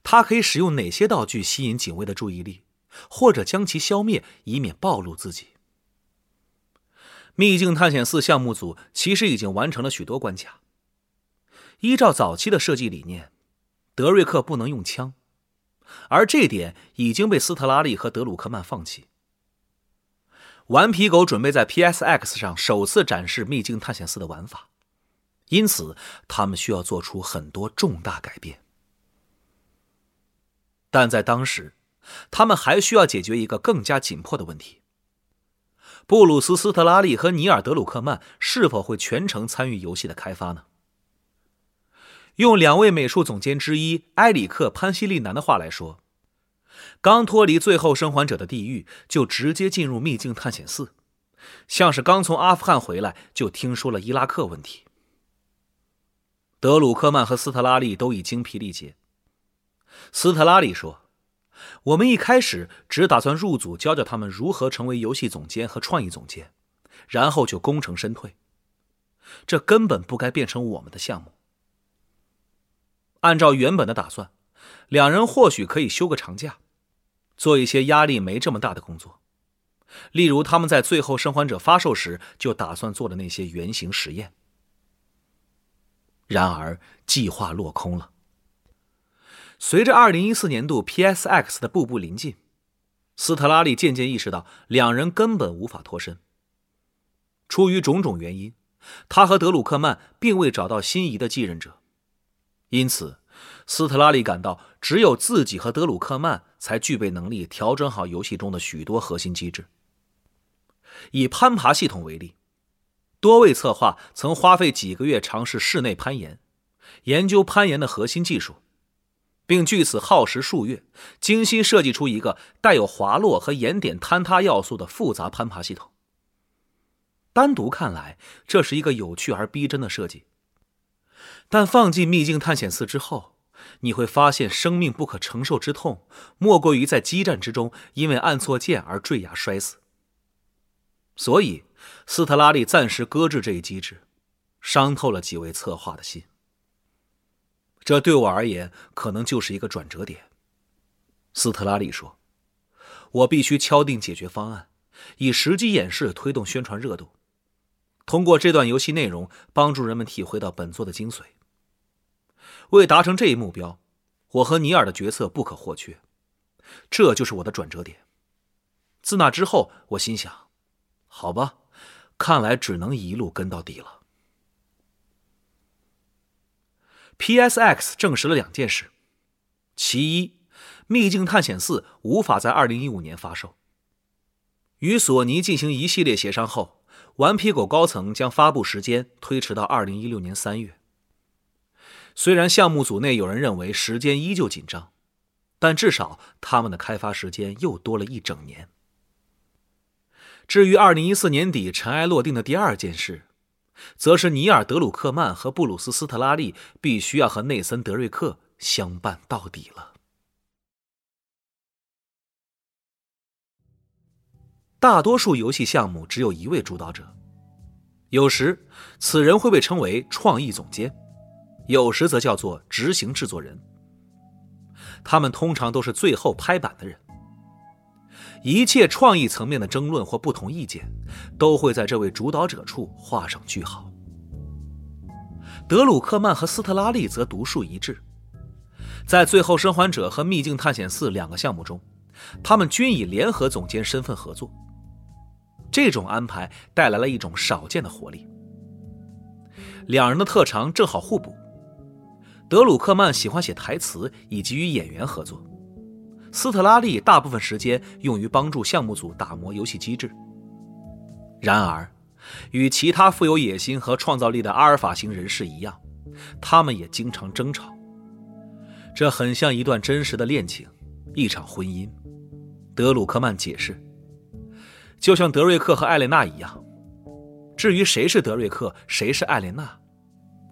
他可以使用哪些道具吸引警卫的注意力，或者将其消灭，以免暴露自己？秘境探险四项目组其实已经完成了许多关卡。依照早期的设计理念，德瑞克不能用枪，而这点已经被斯特拉利和德鲁克曼放弃。顽皮狗准备在 PSX 上首次展示《秘境探险四》的玩法，因此他们需要做出很多重大改变。但在当时，他们还需要解决一个更加紧迫的问题：布鲁斯·斯特拉利和尼尔·德鲁克曼是否会全程参与游戏的开发呢？用两位美术总监之一埃里克·潘西利南的话来说。刚脱离最后生还者的地狱，就直接进入秘境探险四，像是刚从阿富汗回来就听说了伊拉克问题。德鲁克曼和斯特拉利都已精疲力竭。斯特拉利说：“我们一开始只打算入组教教他们如何成为游戏总监和创意总监，然后就功成身退。这根本不该变成我们的项目。按照原本的打算，两人或许可以休个长假。”做一些压力没这么大的工作，例如他们在《最后生还者》发售时就打算做的那些原型实验。然而，计划落空了。随着2014年度 PSX 的步步临近，斯特拉利渐渐意识到两人根本无法脱身。出于种种原因，他和德鲁克曼并未找到心仪的继任者，因此。斯特拉利感到，只有自己和德鲁克曼才具备能力调整好游戏中的许多核心机制。以攀爬系统为例，多位策划曾花费几个月尝试室内攀岩，研究攀岩的核心技术，并据此耗时数月，精心设计出一个带有滑落和岩点坍塌要素的复杂攀爬系统。单独看来，这是一个有趣而逼真的设计，但放进《秘境探险四》之后，你会发现，生命不可承受之痛，莫过于在激战之中因为按错键而坠崖摔死。所以，斯特拉利暂时搁置这一机制，伤透了几位策划的心。这对我而言，可能就是一个转折点。斯特拉利说：“我必须敲定解决方案，以实际演示推动宣传热度。通过这段游戏内容，帮助人们体会到本作的精髓。为达成这一目标，我和尼尔的角色不可或缺。这就是我的转折点。自那之后，我心想：好吧，看来只能一路跟到底了。P.S.X 证实了两件事：其一，《秘境探险四》无法在2015年发售。与索尼进行一系列协商后，顽皮狗高层将发布时间推迟到2016年3月。虽然项目组内有人认为时间依旧紧张，但至少他们的开发时间又多了一整年。至于2014年底尘埃落定的第二件事，则是尼尔·德鲁克曼和布鲁斯·斯特拉利必须要和内森·德瑞克相伴到底了。大多数游戏项目只有一位主导者，有时此人会被称为创意总监。有时则叫做执行制作人，他们通常都是最后拍板的人。一切创意层面的争论或不同意见，都会在这位主导者处画上句号。德鲁克曼和斯特拉利则独树一帜，在《最后生还者》和《秘境探险四》两个项目中，他们均以联合总监身份合作。这种安排带来了一种少见的活力，两人的特长正好互补。德鲁克曼喜欢写台词以及与演员合作，斯特拉利大部分时间用于帮助项目组打磨游戏机制。然而，与其他富有野心和创造力的阿尔法型人士一样，他们也经常争吵。这很像一段真实的恋情，一场婚姻。德鲁克曼解释：“就像德瑞克和艾莲娜一样。至于谁是德瑞克，谁是艾莲娜。”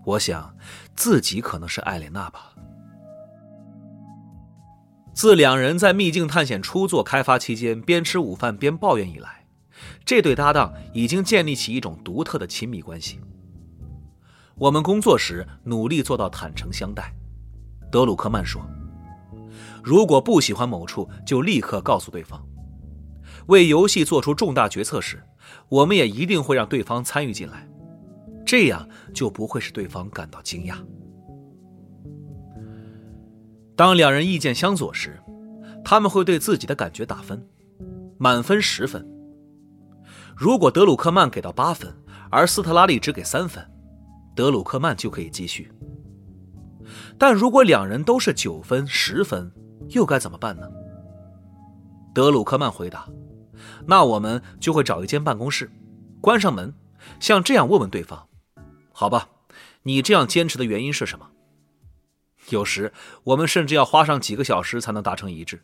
我想，自己可能是艾莲娜吧。自两人在《秘境探险》初作开发期间边吃午饭边抱怨以来，这对搭档已经建立起一种独特的亲密关系。我们工作时努力做到坦诚相待。德鲁克曼说：“如果不喜欢某处，就立刻告诉对方。为游戏做出重大决策时，我们也一定会让对方参与进来。”这样就不会使对方感到惊讶。当两人意见相左时，他们会对自己的感觉打分，满分十分。如果德鲁克曼给到八分，而斯特拉利只给三分，德鲁克曼就可以继续。但如果两人都是九分、十分，又该怎么办呢？德鲁克曼回答：“那我们就会找一间办公室，关上门，像这样问问对方。”好吧，你这样坚持的原因是什么？有时我们甚至要花上几个小时才能达成一致，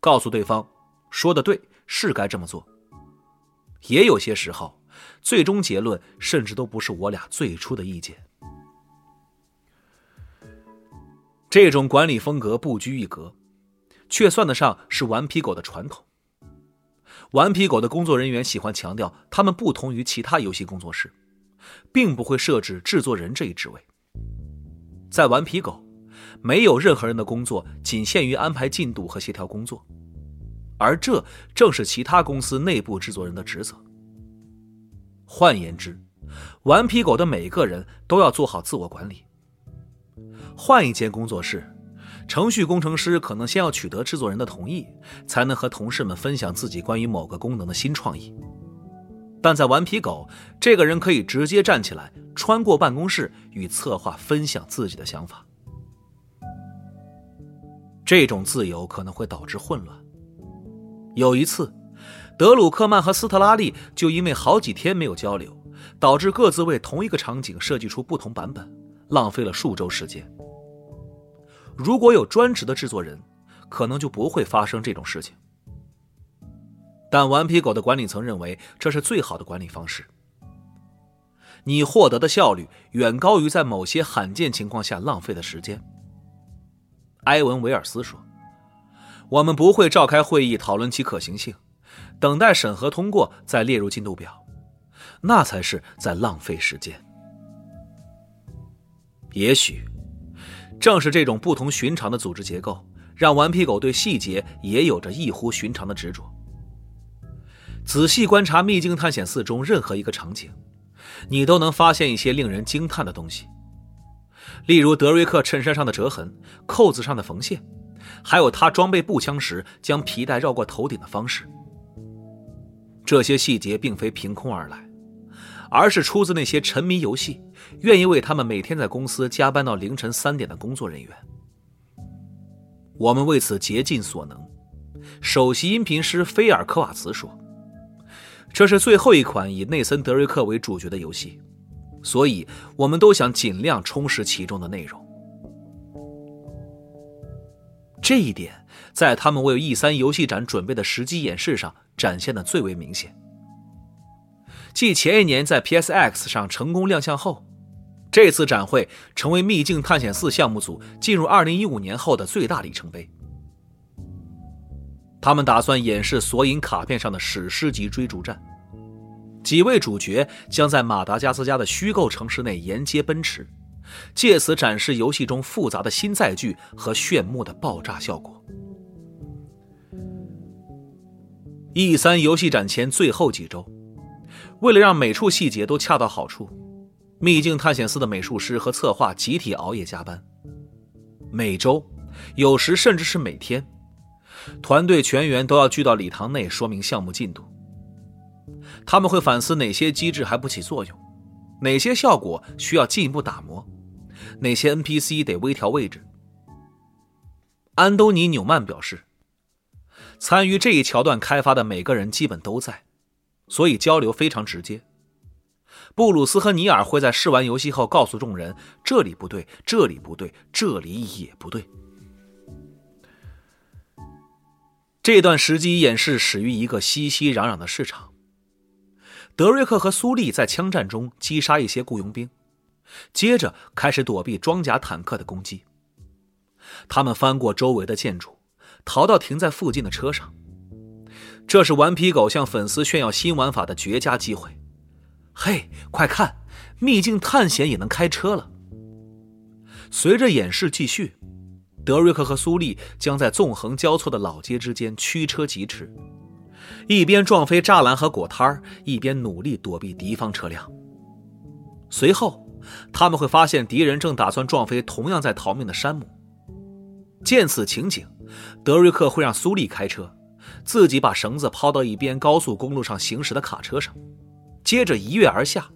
告诉对方说的对，是该这么做。也有些时候，最终结论甚至都不是我俩最初的意见。这种管理风格不拘一格，却算得上是顽皮狗的传统。顽皮狗的工作人员喜欢强调，他们不同于其他游戏工作室。并不会设置制作人这一职位。在顽皮狗，没有任何人的工作仅限于安排进度和协调工作，而这正是其他公司内部制作人的职责。换言之，顽皮狗的每个人都要做好自我管理。换一间工作室，程序工程师可能先要取得制作人的同意，才能和同事们分享自己关于某个功能的新创意。但在顽皮狗，这个人可以直接站起来，穿过办公室与策划分享自己的想法。这种自由可能会导致混乱。有一次，德鲁克曼和斯特拉利就因为好几天没有交流，导致各自为同一个场景设计出不同版本，浪费了数周时间。如果有专职的制作人，可能就不会发生这种事情。但顽皮狗的管理层认为这是最好的管理方式。你获得的效率远高于在某些罕见情况下浪费的时间。埃文·维尔斯说：“我们不会召开会议讨论其可行性，等待审核通过再列入进度表，那才是在浪费时间。”也许，正是这种不同寻常的组织结构，让顽皮狗对细节也有着异乎寻常的执着。仔细观察《秘境探险四》中任何一个场景，你都能发现一些令人惊叹的东西，例如德瑞克衬衫上的折痕、扣子上的缝线，还有他装备步枪时将皮带绕过头顶的方式。这些细节并非凭空而来，而是出自那些沉迷游戏、愿意为他们每天在公司加班到凌晨三点的工作人员。我们为此竭尽所能。首席音频师菲尔科瓦茨说。这是最后一款以内森·德瑞克为主角的游戏，所以我们都想尽量充实其中的内容。这一点在他们为 E 三游戏展准备的实机演示上展现的最为明显。继前一年在 PSX 上成功亮相后，这次展会成为《秘境探险四》项目组进入2015年后的最大里程碑。他们打算演示索引卡片上的史诗级追逐战，几位主角将在马达加斯加的虚构城市内沿街奔驰，借此展示游戏中复杂的新载具和炫目的爆炸效果。E 三游戏展前最后几周，为了让每处细节都恰到好处，秘境探险四的美术师和策划集体熬夜加班，每周，有时甚至是每天。团队全员都要聚到礼堂内说明项目进度。他们会反思哪些机制还不起作用，哪些效果需要进一步打磨，哪些 NPC 得微调位置。安东尼·纽曼表示，参与这一桥段开发的每个人基本都在，所以交流非常直接。布鲁斯和尼尔会在试完游戏后告诉众人：“这里不对，这里不对，这里也不对。”这段时机演示始于一个熙熙攘攘的市场。德瑞克和苏利在枪战中击杀一些雇佣兵，接着开始躲避装甲坦克的攻击。他们翻过周围的建筑，逃到停在附近的车上。这是顽皮狗向粉丝炫耀新玩法的绝佳机会。嘿，快看，秘境探险也能开车了！随着演示继续。德瑞克和苏利将在纵横交错的老街之间驱车疾驰，一边撞飞栅栏和果摊一边努力躲避敌方车辆。随后，他们会发现敌人正打算撞飞同样在逃命的山姆。见此情景，德瑞克会让苏利开车，自己把绳子抛到一边高速公路上行驶的卡车上，接着一跃而下，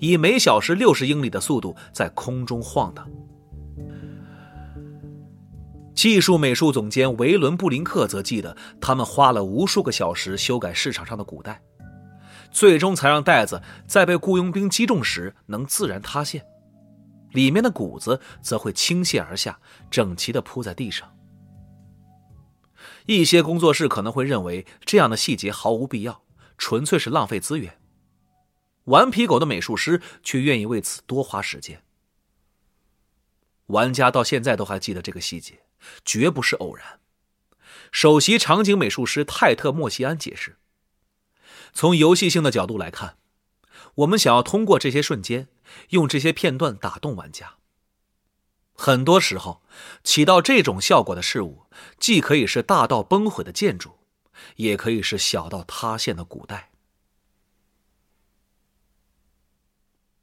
以每小时六十英里的速度在空中晃荡。技术美术总监维伦·布林克则记得，他们花了无数个小时修改市场上的古袋，最终才让袋子在被雇佣兵击中时能自然塌陷，里面的谷子则会倾泻而下，整齐地铺在地上。一些工作室可能会认为这样的细节毫无必要，纯粹是浪费资源。顽皮狗的美术师却愿意为此多花时间。玩家到现在都还记得这个细节。绝不是偶然。首席场景美术师泰特·莫西安解释：“从游戏性的角度来看，我们想要通过这些瞬间，用这些片段打动玩家。很多时候，起到这种效果的事物，既可以是大到崩毁的建筑，也可以是小到塌陷的古代。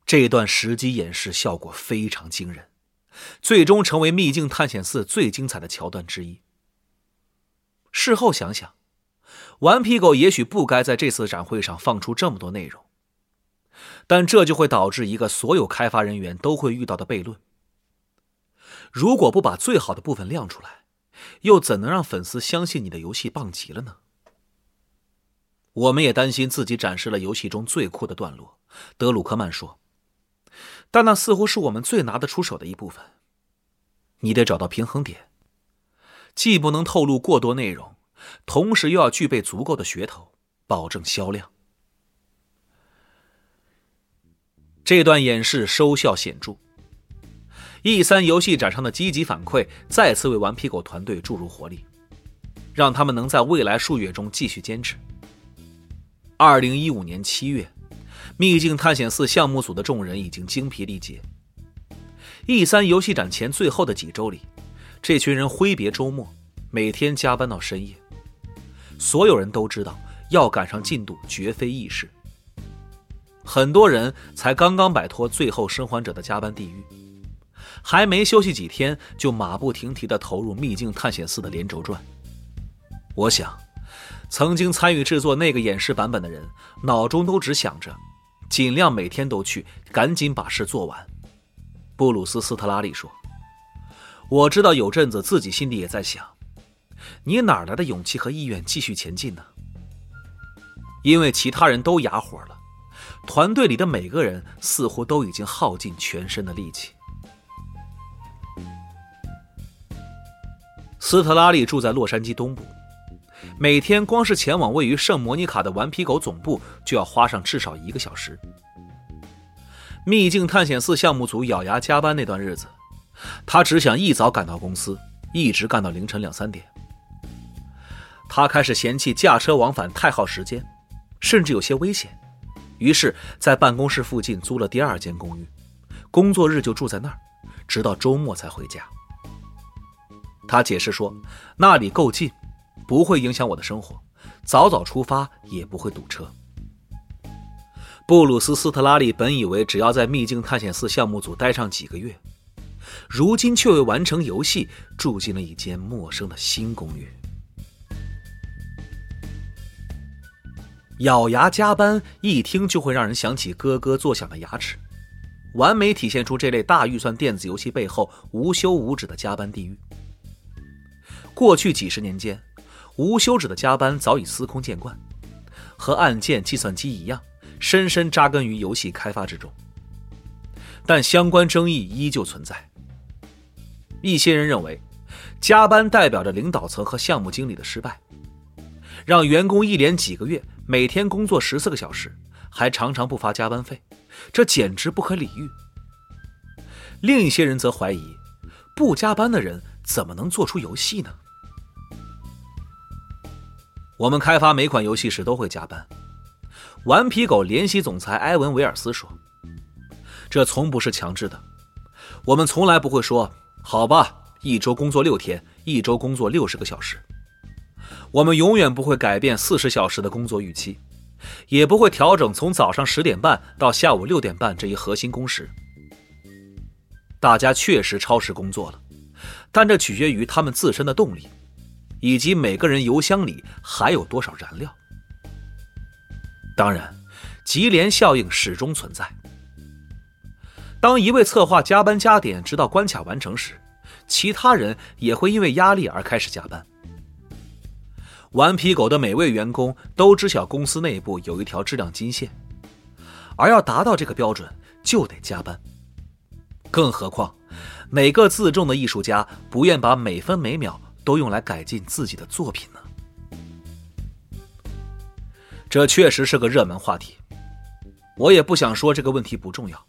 这段实机演示效果非常惊人。”最终成为《秘境探险四》最精彩的桥段之一。事后想想，顽皮狗也许不该在这次展会上放出这么多内容，但这就会导致一个所有开发人员都会遇到的悖论：如果不把最好的部分亮出来，又怎能让粉丝相信你的游戏棒极了呢？我们也担心自己展示了游戏中最酷的段落，德鲁克曼说。但那似乎是我们最拿得出手的一部分。你得找到平衡点，既不能透露过多内容，同时又要具备足够的噱头，保证销量。这段演示收效显著，E 三游戏展上的积极反馈再次为顽皮狗团队注入活力，让他们能在未来数月中继续坚持。二零一五年七月。秘境探险四项目组的众人已经精疲力竭。E 三游戏展前最后的几周里，这群人挥别周末，每天加班到深夜。所有人都知道，要赶上进度绝非易事。很多人才刚刚摆脱最后生还者的加班地狱，还没休息几天，就马不停蹄地投入《秘境探险四》的连轴转。我想，曾经参与制作那个演示版本的人，脑中都只想着，尽量每天都去，赶紧把事做完。布鲁斯·斯特拉利说：“我知道有阵子自己心里也在想，你哪来的勇气和意愿继续前进呢？因为其他人都哑火了。”团队里的每个人似乎都已经耗尽全身的力气。斯特拉利住在洛杉矶东部，每天光是前往位于圣莫尼卡的顽皮狗总部就要花上至少一个小时。秘境探险四项目组咬牙加班那段日子，他只想一早赶到公司，一直干到凌晨两三点。他开始嫌弃驾车往返太耗时间，甚至有些危险。于是，在办公室附近租了第二间公寓，工作日就住在那儿，直到周末才回家。他解释说，那里够近，不会影响我的生活，早早出发也不会堵车。布鲁斯·斯特拉利本以为只要在秘境探险四项目组待上几个月，如今却为完成游戏住进了一间陌生的新公寓。咬牙加班，一听就会让人想起咯咯作响的牙齿，完美体现出这类大预算电子游戏背后无休无止的加班地狱。过去几十年间，无休止的加班早已司空见惯，和按键计算机一样，深深扎根于游戏开发之中。但相关争议依旧存在。一些人认为，加班代表着领导层和项目经理的失败，让员工一连几个月。每天工作十四个小时，还常常不发加班费，这简直不可理喻。另一些人则怀疑，不加班的人怎么能做出游戏呢？我们开发每款游戏时都会加班。顽皮狗联席总裁埃文·维尔斯说：“这从不是强制的，我们从来不会说好吧，一周工作六天，一周工作六十个小时。”我们永远不会改变四十小时的工作预期，也不会调整从早上十点半到下午六点半这一核心工时。大家确实超时工作了，但这取决于他们自身的动力，以及每个人油箱里还有多少燃料。当然，级联效应始终存在。当一位策划加班加点直到关卡完成时，其他人也会因为压力而开始加班。顽皮狗的每位员工都知晓公司内部有一条质量金线，而要达到这个标准，就得加班。更何况，每个自重的艺术家不愿把每分每秒都用来改进自己的作品呢？这确实是个热门话题。我也不想说这个问题不重要，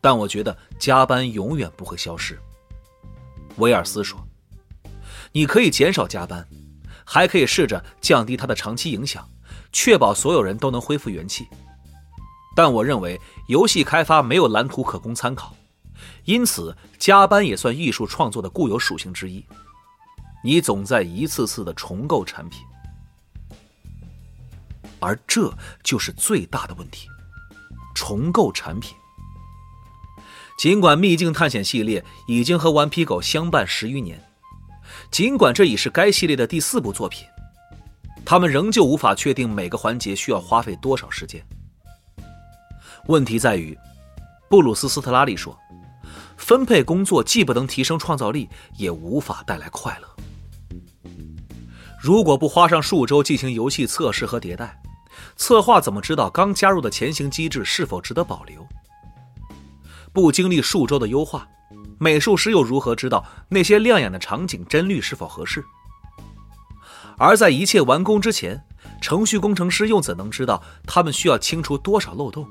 但我觉得加班永远不会消失。威尔斯说：“你可以减少加班。”还可以试着降低它的长期影响，确保所有人都能恢复元气。但我认为游戏开发没有蓝图可供参考，因此加班也算艺术创作的固有属性之一。你总在一次次的重构产品，而这就是最大的问题——重构产品。尽管秘境探险系列已经和顽皮狗相伴十余年。尽管这已是该系列的第四部作品，他们仍旧无法确定每个环节需要花费多少时间。问题在于，布鲁斯·斯特拉利说：“分配工作既不能提升创造力，也无法带来快乐。如果不花上数周进行游戏测试和迭代，策划怎么知道刚加入的前行机制是否值得保留？不经历数周的优化。”美术师又如何知道那些亮眼的场景帧率是否合适？而在一切完工之前，程序工程师又怎能知道他们需要清除多少漏洞？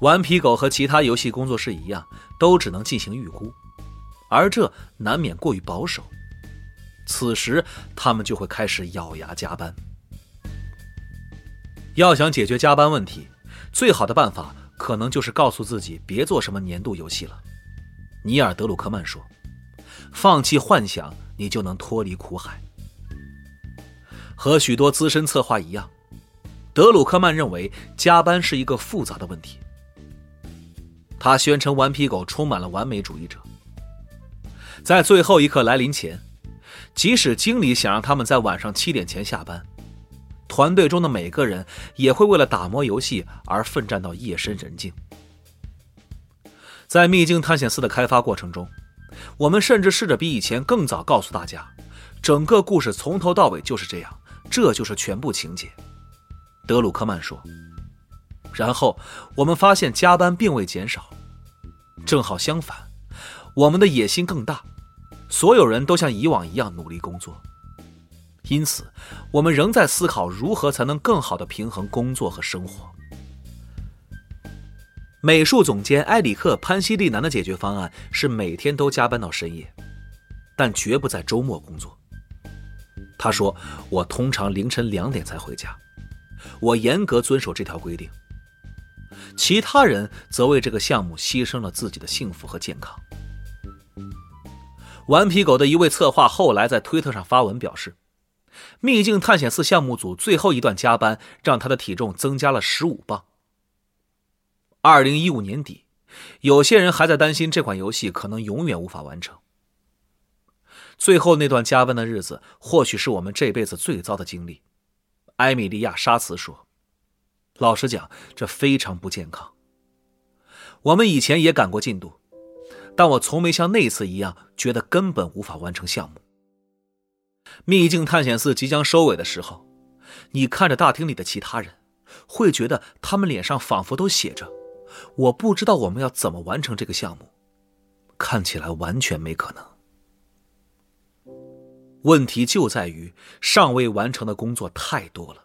顽皮狗和其他游戏工作室一样，都只能进行预估，而这难免过于保守。此时，他们就会开始咬牙加班。要想解决加班问题，最好的办法可能就是告诉自己别做什么年度游戏了。尼尔·德鲁克曼说：“放弃幻想，你就能脱离苦海。”和许多资深策划一样，德鲁克曼认为加班是一个复杂的问题。他宣称顽皮狗充满了完美主义者，在最后一刻来临前，即使经理想让他们在晚上七点前下班，团队中的每个人也会为了打磨游戏而奋战到夜深人静。在秘境探险四的开发过程中，我们甚至试着比以前更早告诉大家，整个故事从头到尾就是这样，这就是全部情节。德鲁克曼说。然后我们发现加班并未减少，正好相反，我们的野心更大，所有人都像以往一样努力工作。因此，我们仍在思考如何才能更好的平衡工作和生活。美术总监埃里克·潘西利南的解决方案是每天都加班到深夜，但绝不在周末工作。他说：“我通常凌晨两点才回家，我严格遵守这条规定。”其他人则为这个项目牺牲了自己的幸福和健康。顽皮狗的一位策划后来在推特上发文表示：“秘境探险四项目组最后一段加班让他的体重增加了十五磅。”二零一五年底，有些人还在担心这款游戏可能永远无法完成。最后那段加班的日子，或许是我们这辈子最糟的经历。”埃米莉亚·沙茨说。老实讲，这非常不健康。我们以前也赶过进度，但我从没像那次一样觉得根本无法完成项目。秘境探险四即将收尾的时候，你看着大厅里的其他人，会觉得他们脸上仿佛都写着：“我不知道我们要怎么完成这个项目，看起来完全没可能。”问题就在于尚未完成的工作太多了。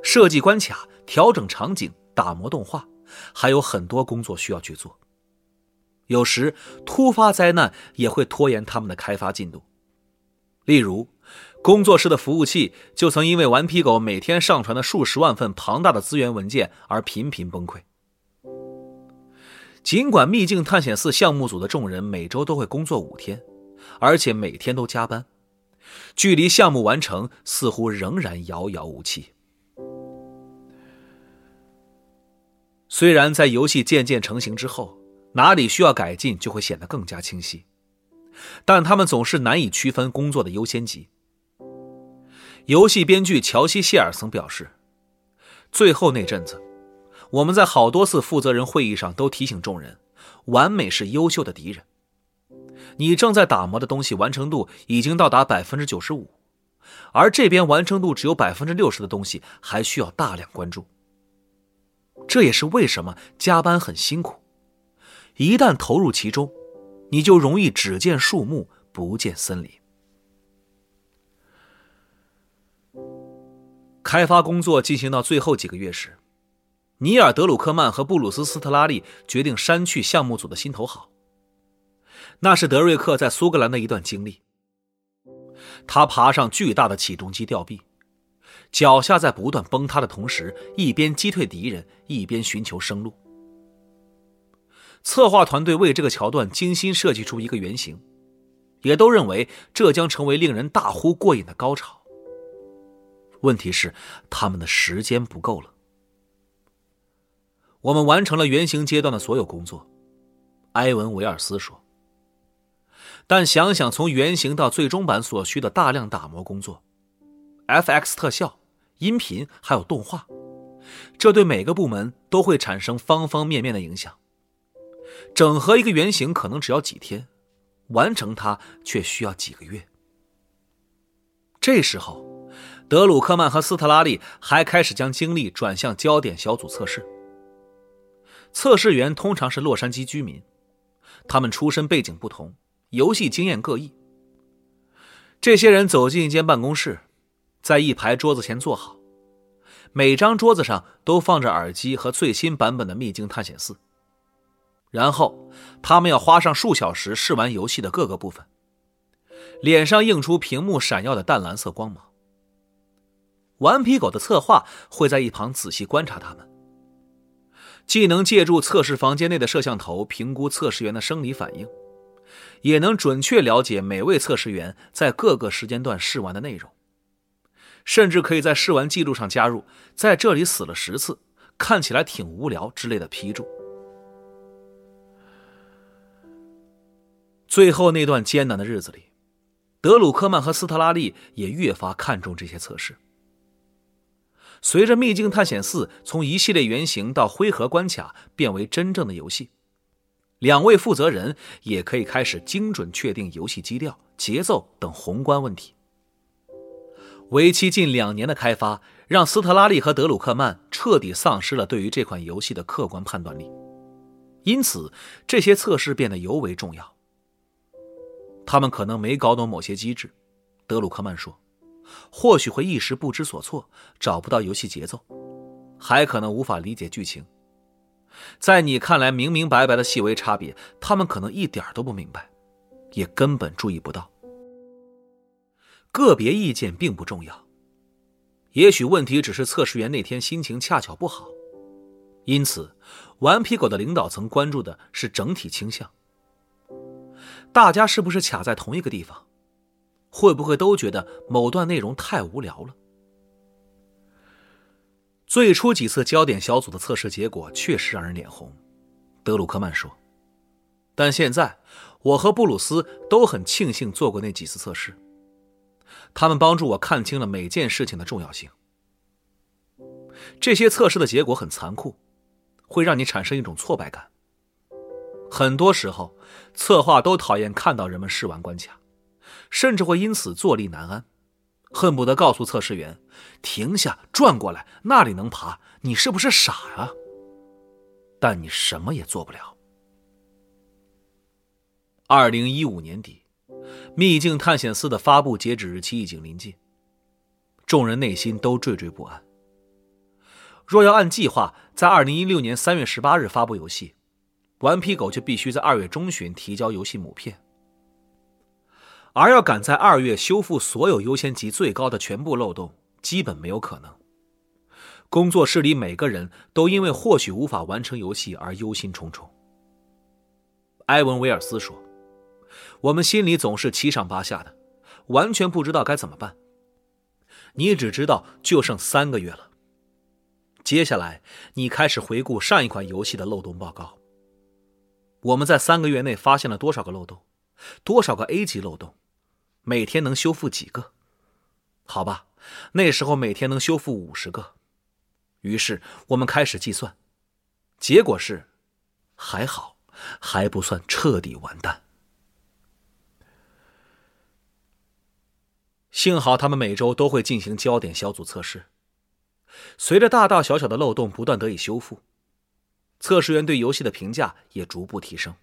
设计关卡、调整场景、打磨动画，还有很多工作需要去做。有时突发灾难也会拖延他们的开发进度。例如，工作室的服务器就曾因为顽皮狗每天上传的数十万份庞大的资源文件而频频崩溃。尽管秘境探险四项目组的众人每周都会工作五天，而且每天都加班，距离项目完成似乎仍然遥遥无期。虽然在游戏渐渐成型之后，哪里需要改进就会显得更加清晰，但他们总是难以区分工作的优先级。游戏编剧乔西·谢尔曾表示：“最后那阵子，我们在好多次负责人会议上都提醒众人，完美是优秀的敌人。你正在打磨的东西完成度已经到达百分之九十五，而这边完成度只有百分之六十的东西还需要大量关注。”这也是为什么加班很辛苦。一旦投入其中，你就容易只见树木不见森林。开发工作进行到最后几个月时，尼尔·德鲁克曼和布鲁斯·斯特拉利决定删去项目组的心头好。那是德瑞克在苏格兰的一段经历。他爬上巨大的起重机吊臂。脚下在不断崩塌的同时，一边击退敌人，一边寻求生路。策划团队为这个桥段精心设计出一个原型，也都认为这将成为令人大呼过瘾的高潮。问题是，他们的时间不够了。我们完成了原型阶段的所有工作，埃文·维尔斯说。但想想从原型到最终版所需的大量打磨工作。FX 特效、音频还有动画，这对每个部门都会产生方方面面的影响。整合一个原型可能只要几天，完成它却需要几个月。这时候，德鲁克曼和斯特拉利还开始将精力转向焦点小组测试。测试员通常是洛杉矶居民，他们出身背景不同，游戏经验各异。这些人走进一间办公室。在一排桌子前坐好，每张桌子上都放着耳机和最新版本的《秘境探险四》。然后，他们要花上数小时试玩游戏的各个部分，脸上映出屏幕闪耀的淡蓝色光芒。顽皮狗的策划会在一旁仔细观察他们，既能借助测试房间内的摄像头评估测试员的生理反应，也能准确了解每位测试员在各个时间段试玩的内容。甚至可以在试玩记录上加入“在这里死了十次，看起来挺无聊”之类的批注。最后那段艰难的日子里，德鲁克曼和斯特拉利也越发看重这些测试。随着《秘境探险四》从一系列原型到灰盒关卡变为真正的游戏，两位负责人也可以开始精准确定游戏基调、节奏等宏观问题。为期近两年的开发，让斯特拉利和德鲁克曼彻底丧失了对于这款游戏的客观判断力，因此这些测试变得尤为重要。他们可能没搞懂某些机制，德鲁克曼说，或许会一时不知所措，找不到游戏节奏，还可能无法理解剧情。在你看来明明白白的细微差别，他们可能一点都不明白，也根本注意不到。个别意见并不重要，也许问题只是测试员那天心情恰巧不好，因此，顽皮狗的领导层关注的是整体倾向。大家是不是卡在同一个地方？会不会都觉得某段内容太无聊了？最初几次焦点小组的测试结果确实让人脸红，德鲁克曼说。但现在，我和布鲁斯都很庆幸做过那几次测试，他们帮助我看清了每件事情的重要性。这些测试的结果很残酷，会让你产生一种挫败感。很多时候，策划都讨厌看到人们试完关卡，甚至会因此坐立难安，恨不得告诉测试员：“停下，转过来，那里能爬，你是不是傻啊？”但你什么也做不了。二零一五年底，《秘境探险四》的发布截止日期已经临近，众人内心都惴惴不安。若要按计划在二零一六年三月十八日发布游戏，顽皮狗就必须在二月中旬提交游戏母片，而要赶在二月修复所有优先级最高的全部漏洞，基本没有可能。工作室里每个人都因为或许无法完成游戏而忧心忡忡。埃文·威尔斯说：“我们心里总是七上八下的，完全不知道该怎么办。你只知道就剩三个月了。接下来，你开始回顾上一款游戏的漏洞报告。”我们在三个月内发现了多少个漏洞？多少个 A 级漏洞？每天能修复几个？好吧，那时候每天能修复五十个。于是我们开始计算，结果是，还好，还不算彻底完蛋。幸好他们每周都会进行焦点小组测试，随着大大小小的漏洞不断得以修复。测试员对游戏的评价也逐步提升。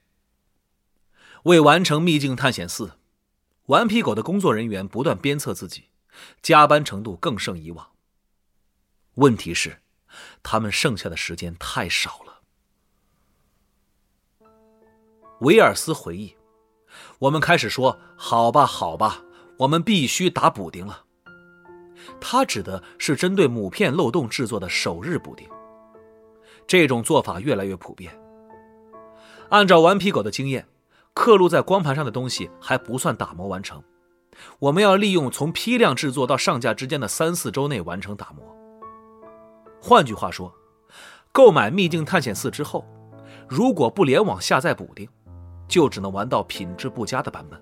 为完成《秘境探险四》，顽皮狗的工作人员不断鞭策自己，加班程度更胜以往。问题是，他们剩下的时间太少了。维尔斯回忆：“我们开始说，好吧，好吧，我们必须打补丁了。”他指的是针对母片漏洞制作的首日补丁。这种做法越来越普遍。按照顽皮狗的经验，刻录在光盘上的东西还不算打磨完成，我们要利用从批量制作到上架之间的三四周内完成打磨。换句话说，购买《秘境探险四》之后，如果不联网下载补丁，就只能玩到品质不佳的版本。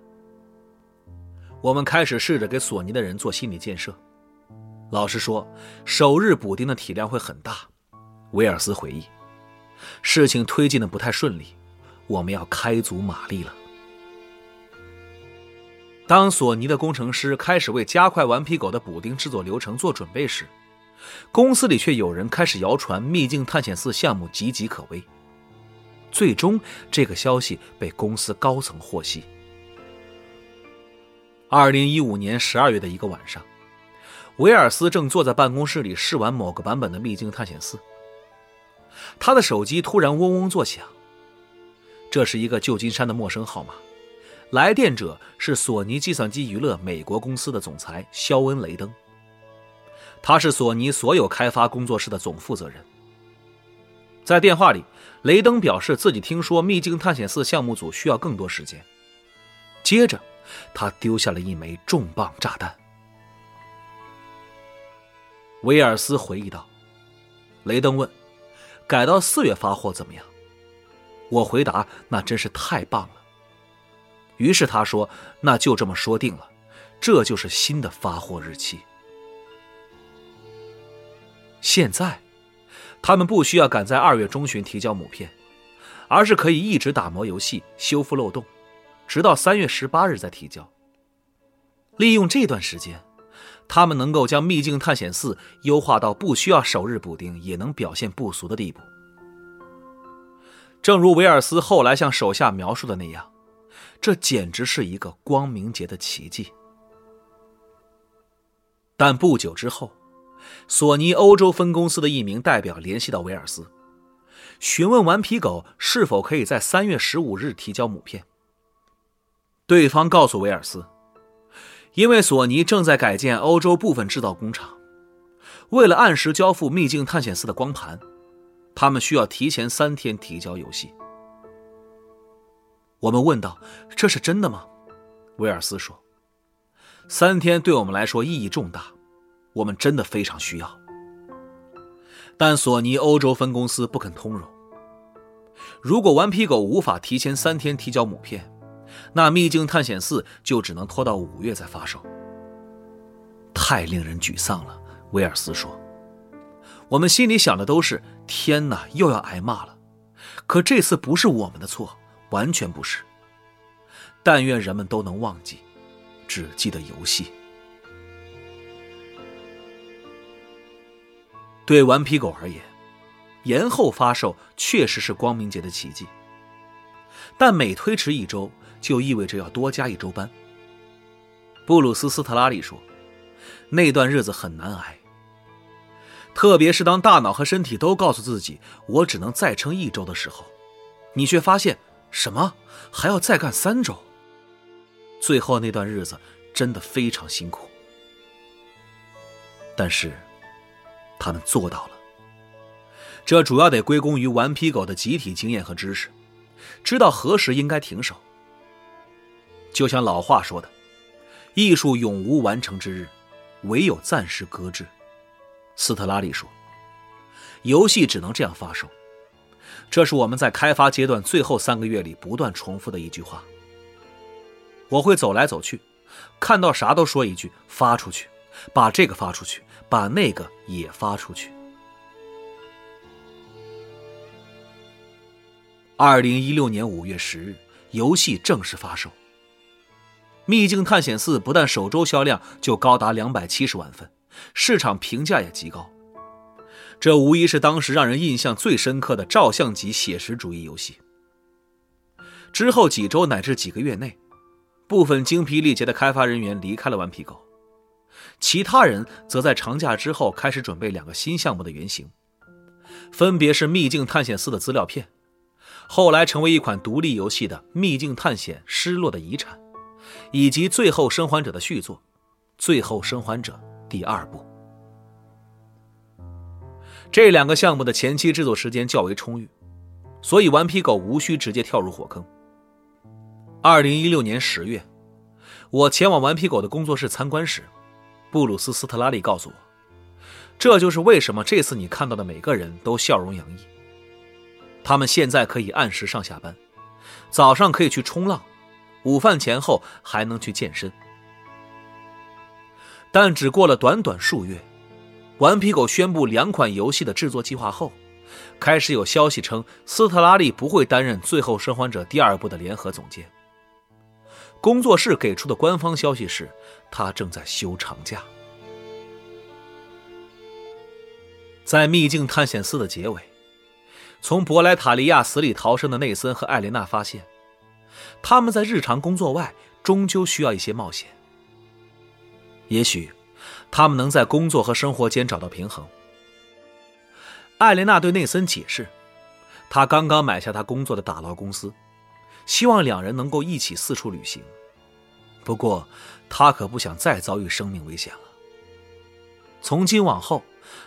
我们开始试着给索尼的人做心理建设。老实说，首日补丁的体量会很大。威尔斯回忆，事情推进的不太顺利，我们要开足马力了。当索尼的工程师开始为加快顽皮狗的补丁制作流程做准备时，公司里却有人开始谣传《秘境探险四》项目岌岌可危。最终，这个消息被公司高层获悉。二零一五年十二月的一个晚上，维尔斯正坐在办公室里试玩某个版本的《秘境探险四》。他的手机突然嗡嗡作响，这是一个旧金山的陌生号码，来电者是索尼计算机娱乐美国公司的总裁肖恩·雷登。他是索尼所有开发工作室的总负责人。在电话里，雷登表示自己听说《秘境探险四》项目组需要更多时间。接着，他丢下了一枚重磅炸弹。威尔斯回忆道。雷登问：“改到四月发货怎么样？”我回答：“那真是太棒了。”于是他说：“那就这么说定了，这就是新的发货日期。”现在，他们不需要赶在二月中旬提交母片，而是可以一直打磨游戏、修复漏洞，直到三月十八日再提交。利用这段时间，他们能够将《秘境探险四》优化到不需要首日补丁也能表现不俗的地步。正如维尔斯后来向手下描述的那样，这简直是一个光明节的奇迹。但不久之后，索尼欧洲分公司的一名代表联系到维尔斯，询问顽皮狗是否可以在三月十五日提交母片。对方告诉维尔斯。因为索尼正在改建欧洲部分制造工厂，为了按时交付《秘境探险四》的光盘，他们需要提前三天提交游戏。我们问道：“这是真的吗？”威尔斯说：“三天对我们来说意义重大，我们真的非常需要。”但索尼欧洲分公司不肯通融。如果顽皮狗无法提前三天提交母片，那《秘境探险四》就只能拖到五月再发售，太令人沮丧了。威尔斯说：“我们心里想的都是天哪，又要挨骂了。可这次不是我们的错，完全不是。但愿人们都能忘记，只记得游戏。对顽皮狗而言，延后发售确实是光明节的奇迹。但每推迟一周。”就意味着要多加一周班。布鲁斯·斯特拉利说：“那段日子很难挨，特别是当大脑和身体都告诉自己‘我只能再撑一周’的时候，你却发现什么还要再干三周。最后那段日子真的非常辛苦，但是他们做到了。这主要得归功于顽皮狗的集体经验和知识，知道何时应该停手。”就像老话说的：“艺术永无完成之日，唯有暂时搁置。”斯特拉利说：“游戏只能这样发售。”这是我们在开发阶段最后三个月里不断重复的一句话。我会走来走去，看到啥都说一句“发出去”，把这个发出去，把那个也发出去。二零一六年五月十日，游戏正式发售。《秘境探险四》不但首周销量就高达两百七十万份，市场评价也极高。这无疑是当时让人印象最深刻的照相级写实主义游戏。之后几周乃至几个月内，部分精疲力竭的开发人员离开了顽皮狗，其他人则在长假之后开始准备两个新项目的原型，分别是《秘境探险四》的资料片，后来成为一款独立游戏的《秘境探险：失落的遗产》。以及《最后生还者》的续作，《最后生还者》第二部。这两个项目的前期制作时间较为充裕，所以顽皮狗无需直接跳入火坑。二零一六年十月，我前往顽皮狗的工作室参观时，布鲁斯·斯特拉利告诉我，这就是为什么这次你看到的每个人都笑容洋溢。他们现在可以按时上下班，早上可以去冲浪。午饭前后还能去健身，但只过了短短数月，顽皮狗宣布两款游戏的制作计划后，开始有消息称斯特拉利不会担任《最后生还者》第二部的联合总监。工作室给出的官方消息是，他正在休长假。在《秘境探险四》的结尾，从博莱塔利亚死里逃生的内森和艾莲娜发现。他们在日常工作外，终究需要一些冒险。也许，他们能在工作和生活间找到平衡。艾莲娜对内森解释，他刚刚买下他工作的打捞公司，希望两人能够一起四处旅行。不过，他可不想再遭遇生命危险了。从今往后，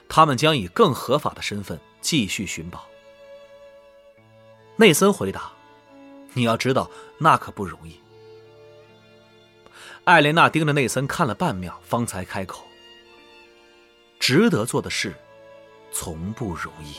他们将以更合法的身份继续寻宝。内森回答。你要知道，那可不容易。艾莲娜盯着内森看了半秒，方才开口：“值得做的事，从不容易。